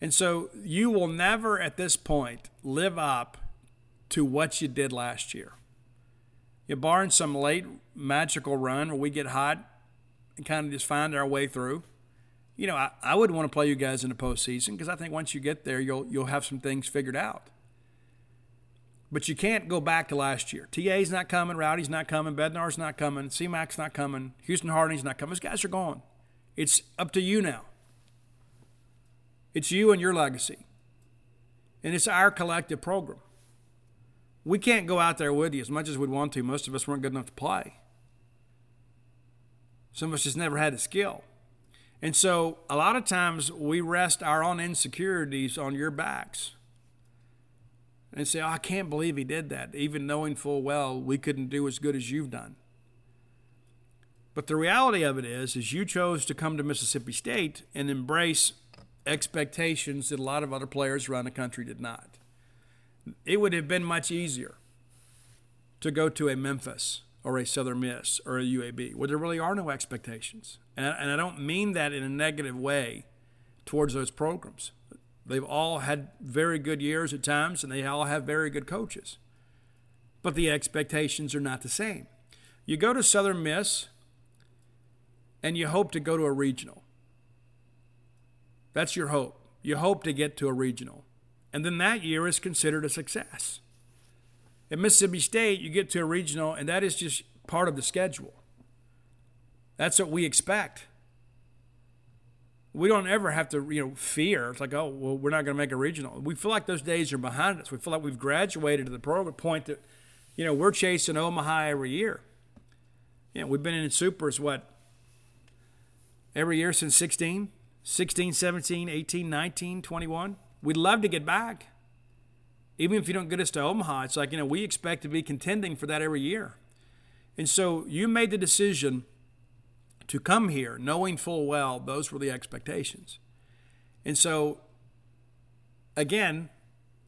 And so you will never, at this point, live up to what you did last year. You're barring some late magical run where we get hot and kind of just find our way through you know, I, I would want to play you guys in the postseason because I think once you get there, you'll you'll have some things figured out. But you can't go back to last year. TA's not coming, Rowdy's not coming, Bednar's not coming, CMAC's not coming, Houston Harding's not coming. Those guys are gone. It's up to you now. It's you and your legacy. And it's our collective program. We can't go out there with you as much as we'd want to. Most of us weren't good enough to play. Some of us just never had the skill. And so a lot of times we rest our own insecurities on your backs and say, oh, I can't believe he did that, even knowing full well we couldn't do as good as you've done. But the reality of it is, is you chose to come to Mississippi State and embrace expectations that a lot of other players around the country did not. It would have been much easier to go to a Memphis or a Southern Miss or a UAB, where there really are no expectations. And I, and I don't mean that in a negative way towards those programs. They've all had very good years at times, and they all have very good coaches. But the expectations are not the same. You go to Southern Miss, and you hope to go to a regional. That's your hope. You hope to get to a regional. And then that year is considered a success. At Mississippi State, you get to a regional, and that is just part of the schedule. That's what we expect. We don't ever have to, you know, fear. It's like, oh, well, we're not going to make a regional. We feel like those days are behind us. We feel like we've graduated to the program point that, you know, we're chasing Omaha every year. You know, we've been in supers, what, every year since 16, 16, 17, 18, 19, 21. We'd love to get back even if you don't get us to Omaha, it's like, you know, we expect to be contending for that every year. And so you made the decision to come here knowing full well those were the expectations. And so, again,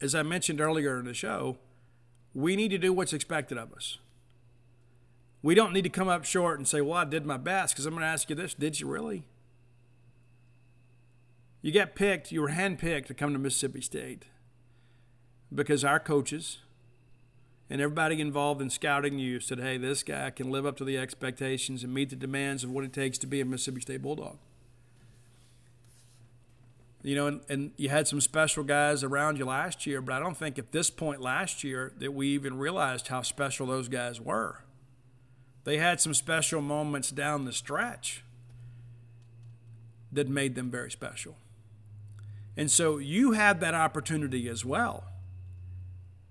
as I mentioned earlier in the show, we need to do what's expected of us. We don't need to come up short and say, well, I did my best, because I'm going to ask you this did you really? You got picked, you were handpicked to come to Mississippi State because our coaches and everybody involved in scouting you said, hey, this guy can live up to the expectations and meet the demands of what it takes to be a Mississippi State Bulldog. You know, and, and you had some special guys around you last year, but I don't think at this point last year that we even realized how special those guys were. They had some special moments down the stretch that made them very special. And so you had that opportunity as well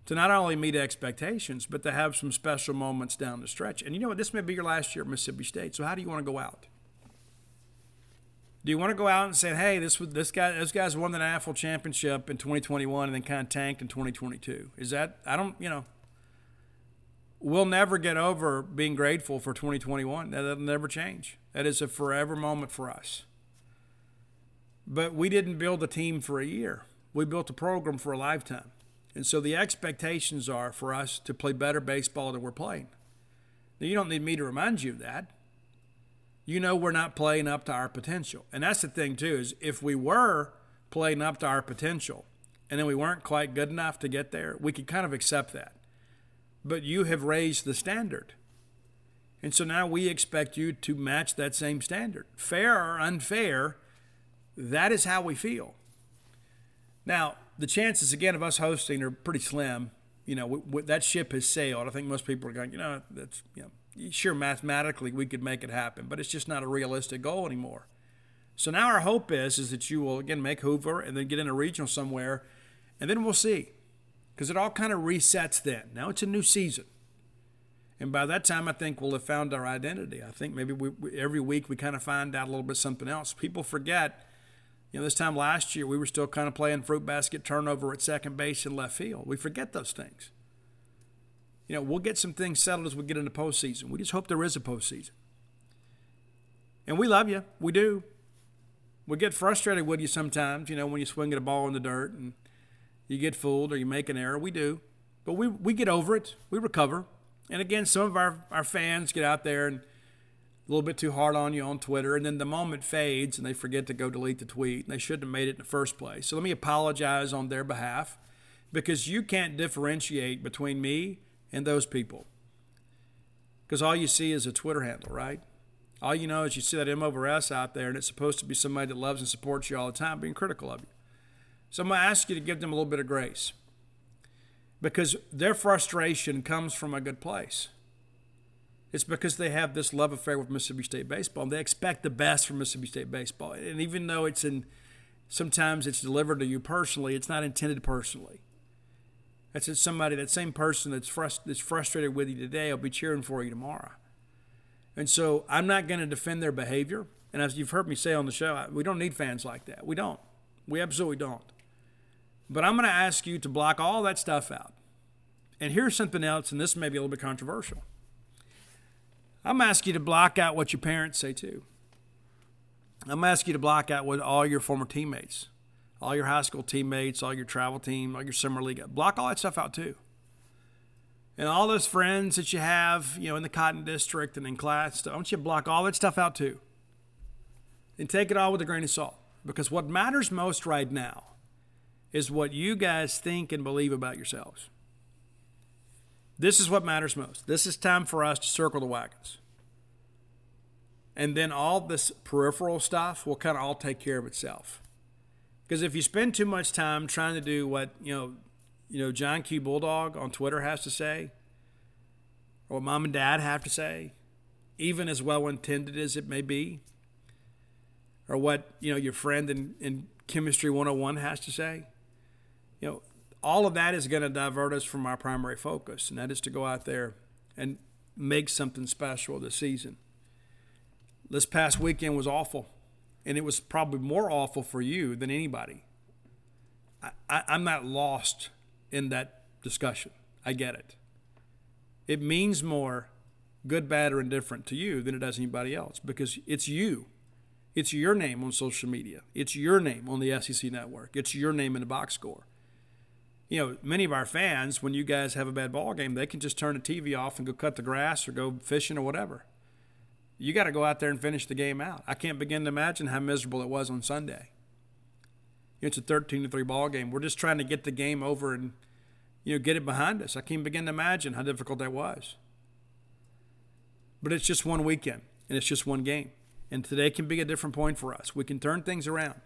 to not only meet expectations, but to have some special moments down the stretch. And you know what? This may be your last year at Mississippi State. So how do you want to go out? Do you want to go out and say, "Hey, this this guy, this guy's won the national championship in 2021 and then kind of tanked in 2022"? Is that I don't, you know, we'll never get over being grateful for 2021. That'll never change. That is a forever moment for us. But we didn't build a team for a year. We built a program for a lifetime. And so the expectations are for us to play better baseball than we're playing. Now, you don't need me to remind you of that. You know we're not playing up to our potential. And that's the thing, too, is if we were playing up to our potential and then we weren't quite good enough to get there, we could kind of accept that. But you have raised the standard. And so now we expect you to match that same standard. Fair or unfair, that is how we feel. Now, the chances, again, of us hosting are pretty slim. You know, we, we, that ship has sailed. I think most people are going, you know, that's, you know, sure, mathematically we could make it happen, but it's just not a realistic goal anymore. So now our hope is, is that you will, again, make Hoover and then get in a regional somewhere, and then we'll see. Because it all kind of resets then. Now it's a new season. And by that time, I think we'll have found our identity. I think maybe we, every week we kind of find out a little bit something else. People forget, you know, this time last year we were still kind of playing fruit basket turnover at second base and left field. We forget those things. You know, we'll get some things settled as we get into postseason. We just hope there is a postseason. And we love you. We do. We get frustrated with you sometimes, you know, when you swing at a ball in the dirt and you get fooled or you make an error. We do. But we, we get over it. We recover. And again, some of our, our fans get out there and a little bit too hard on you on Twitter, and then the moment fades and they forget to go delete the tweet. And they shouldn't have made it in the first place. So let me apologize on their behalf because you can't differentiate between me and those people. Because all you see is a Twitter handle, right? All you know is you see that M over S out there, and it's supposed to be somebody that loves and supports you all the time, being critical of you. So I'm going to ask you to give them a little bit of grace because their frustration comes from a good place. It's because they have this love affair with Mississippi State baseball. And they expect the best from Mississippi State baseball. And even though it's in, sometimes it's delivered to you personally, it's not intended personally. That's just somebody, that same person that's, frust- that's frustrated with you today will be cheering for you tomorrow. And so I'm not going to defend their behavior. And as you've heard me say on the show, we don't need fans like that. We don't. We absolutely don't. But I'm going to ask you to block all that stuff out. And here's something else, and this may be a little bit controversial. I'm asking you to block out what your parents say too. I'm asking you to block out what all your former teammates, all your high school teammates, all your travel team, all your summer league, block all that stuff out too. And all those friends that you have, you know, in the Cotton District and in class, I want you to block all that stuff out too. And take it all with a grain of salt. Because what matters most right now is what you guys think and believe about yourselves. This is what matters most. This is time for us to circle the wagons. And then all this peripheral stuff will kind of all take care of itself. Because if you spend too much time trying to do what, you know, you know, John Q. Bulldog on Twitter has to say, or what mom and dad have to say, even as well intended as it may be, or what, you know, your friend in, in Chemistry 101 has to say, you know, all of that is going to divert us from our primary focus, and that is to go out there and make something special this season. This past weekend was awful, and it was probably more awful for you than anybody. I, I, I'm not lost in that discussion. I get it. It means more, good, bad, or indifferent to you than it does anybody else because it's you. It's your name on social media. It's your name on the SEC network. It's your name in the box score you know, many of our fans, when you guys have a bad ball game, they can just turn the TV off and go cut the grass or go fishing or whatever. You got to go out there and finish the game out. I can't begin to imagine how miserable it was on Sunday. It's a 13 to 3 ball game. We're just trying to get the game over and you know get it behind us. I can't begin to imagine how difficult that was. But it's just one weekend and it's just one game. And today can be a different point for us. We can turn things around.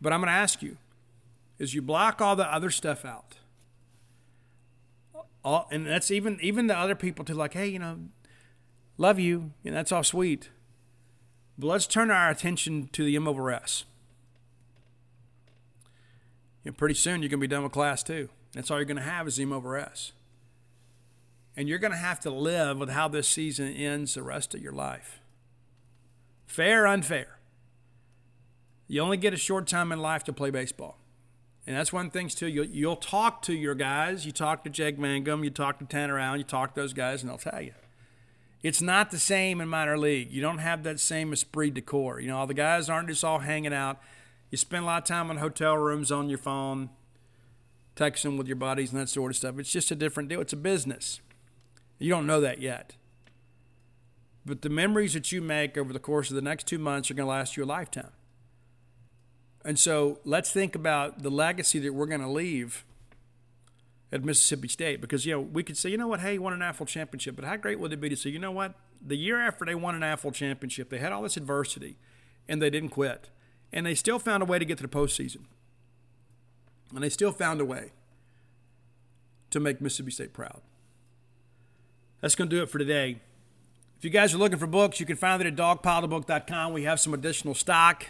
But I'm going to ask you, is you block all the other stuff out. All, and that's even even the other people to like, hey, you know, love you, and that's all sweet. But let's turn our attention to the M over S. And pretty soon you're going to be done with class two. That's all you're going to have is M over S. And you're going to have to live with how this season ends the rest of your life. Fair, or unfair. You only get a short time in life to play baseball. And that's one things too. You'll, you'll talk to your guys. You talk to Jake Mangum. You talk to Tanner Allen. You talk to those guys, and they'll tell you. It's not the same in minor league. You don't have that same esprit de corps. You know, all the guys aren't just all hanging out. You spend a lot of time in hotel rooms on your phone, texting with your buddies and that sort of stuff. It's just a different deal. It's a business. You don't know that yet. But the memories that you make over the course of the next two months are going to last you a lifetime. And so let's think about the legacy that we're going to leave at Mississippi State because you know we could say, you know what, hey, he won an AFL championship, but how great would it be to say, you know what, the year after they won an AFL championship, they had all this adversity, and they didn't quit, and they still found a way to get to the postseason, and they still found a way to make Mississippi State proud. That's going to do it for today. If you guys are looking for books, you can find it at dogpilethebook.com. We have some additional stock.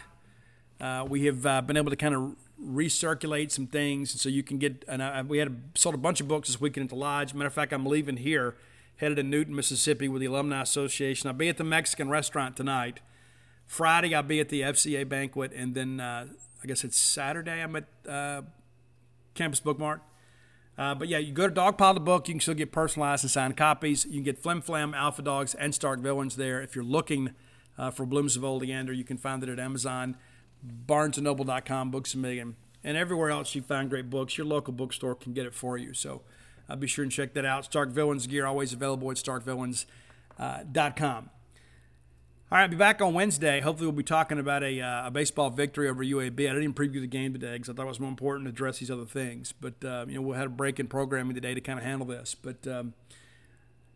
Uh, we have uh, been able to kind of recirculate some things, so you can get. And I, we had sold a bunch of books this weekend at the lodge. Matter of fact, I'm leaving here, headed to Newton, Mississippi, with the Alumni Association. I'll be at the Mexican restaurant tonight. Friday, I'll be at the FCA banquet, and then uh, I guess it's Saturday. I'm at uh, Campus Bookmart. Uh, but yeah, you go to Dogpile the Book, you can still get personalized and signed copies. You can get Flim Flam, Alpha Dogs, and Stark Villains there. If you're looking uh, for Blooms of Oleander, you can find it at Amazon, BarnesandNoble.com, Books a Million, and everywhere else you find great books. Your local bookstore can get it for you. So uh, be sure and check that out. Stark Villains gear always available at StarkVillains.com. All right, I'll be back on Wednesday. Hopefully, we'll be talking about a, uh, a baseball victory over UAB. I didn't even preview the game today because I thought it was more important to address these other things. But uh, you know, we'll have a break in programming today to kind of handle this. But um,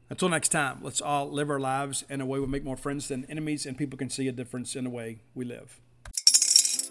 until next time, let's all live our lives in a way we make more friends than enemies, and people can see a difference in the way we live.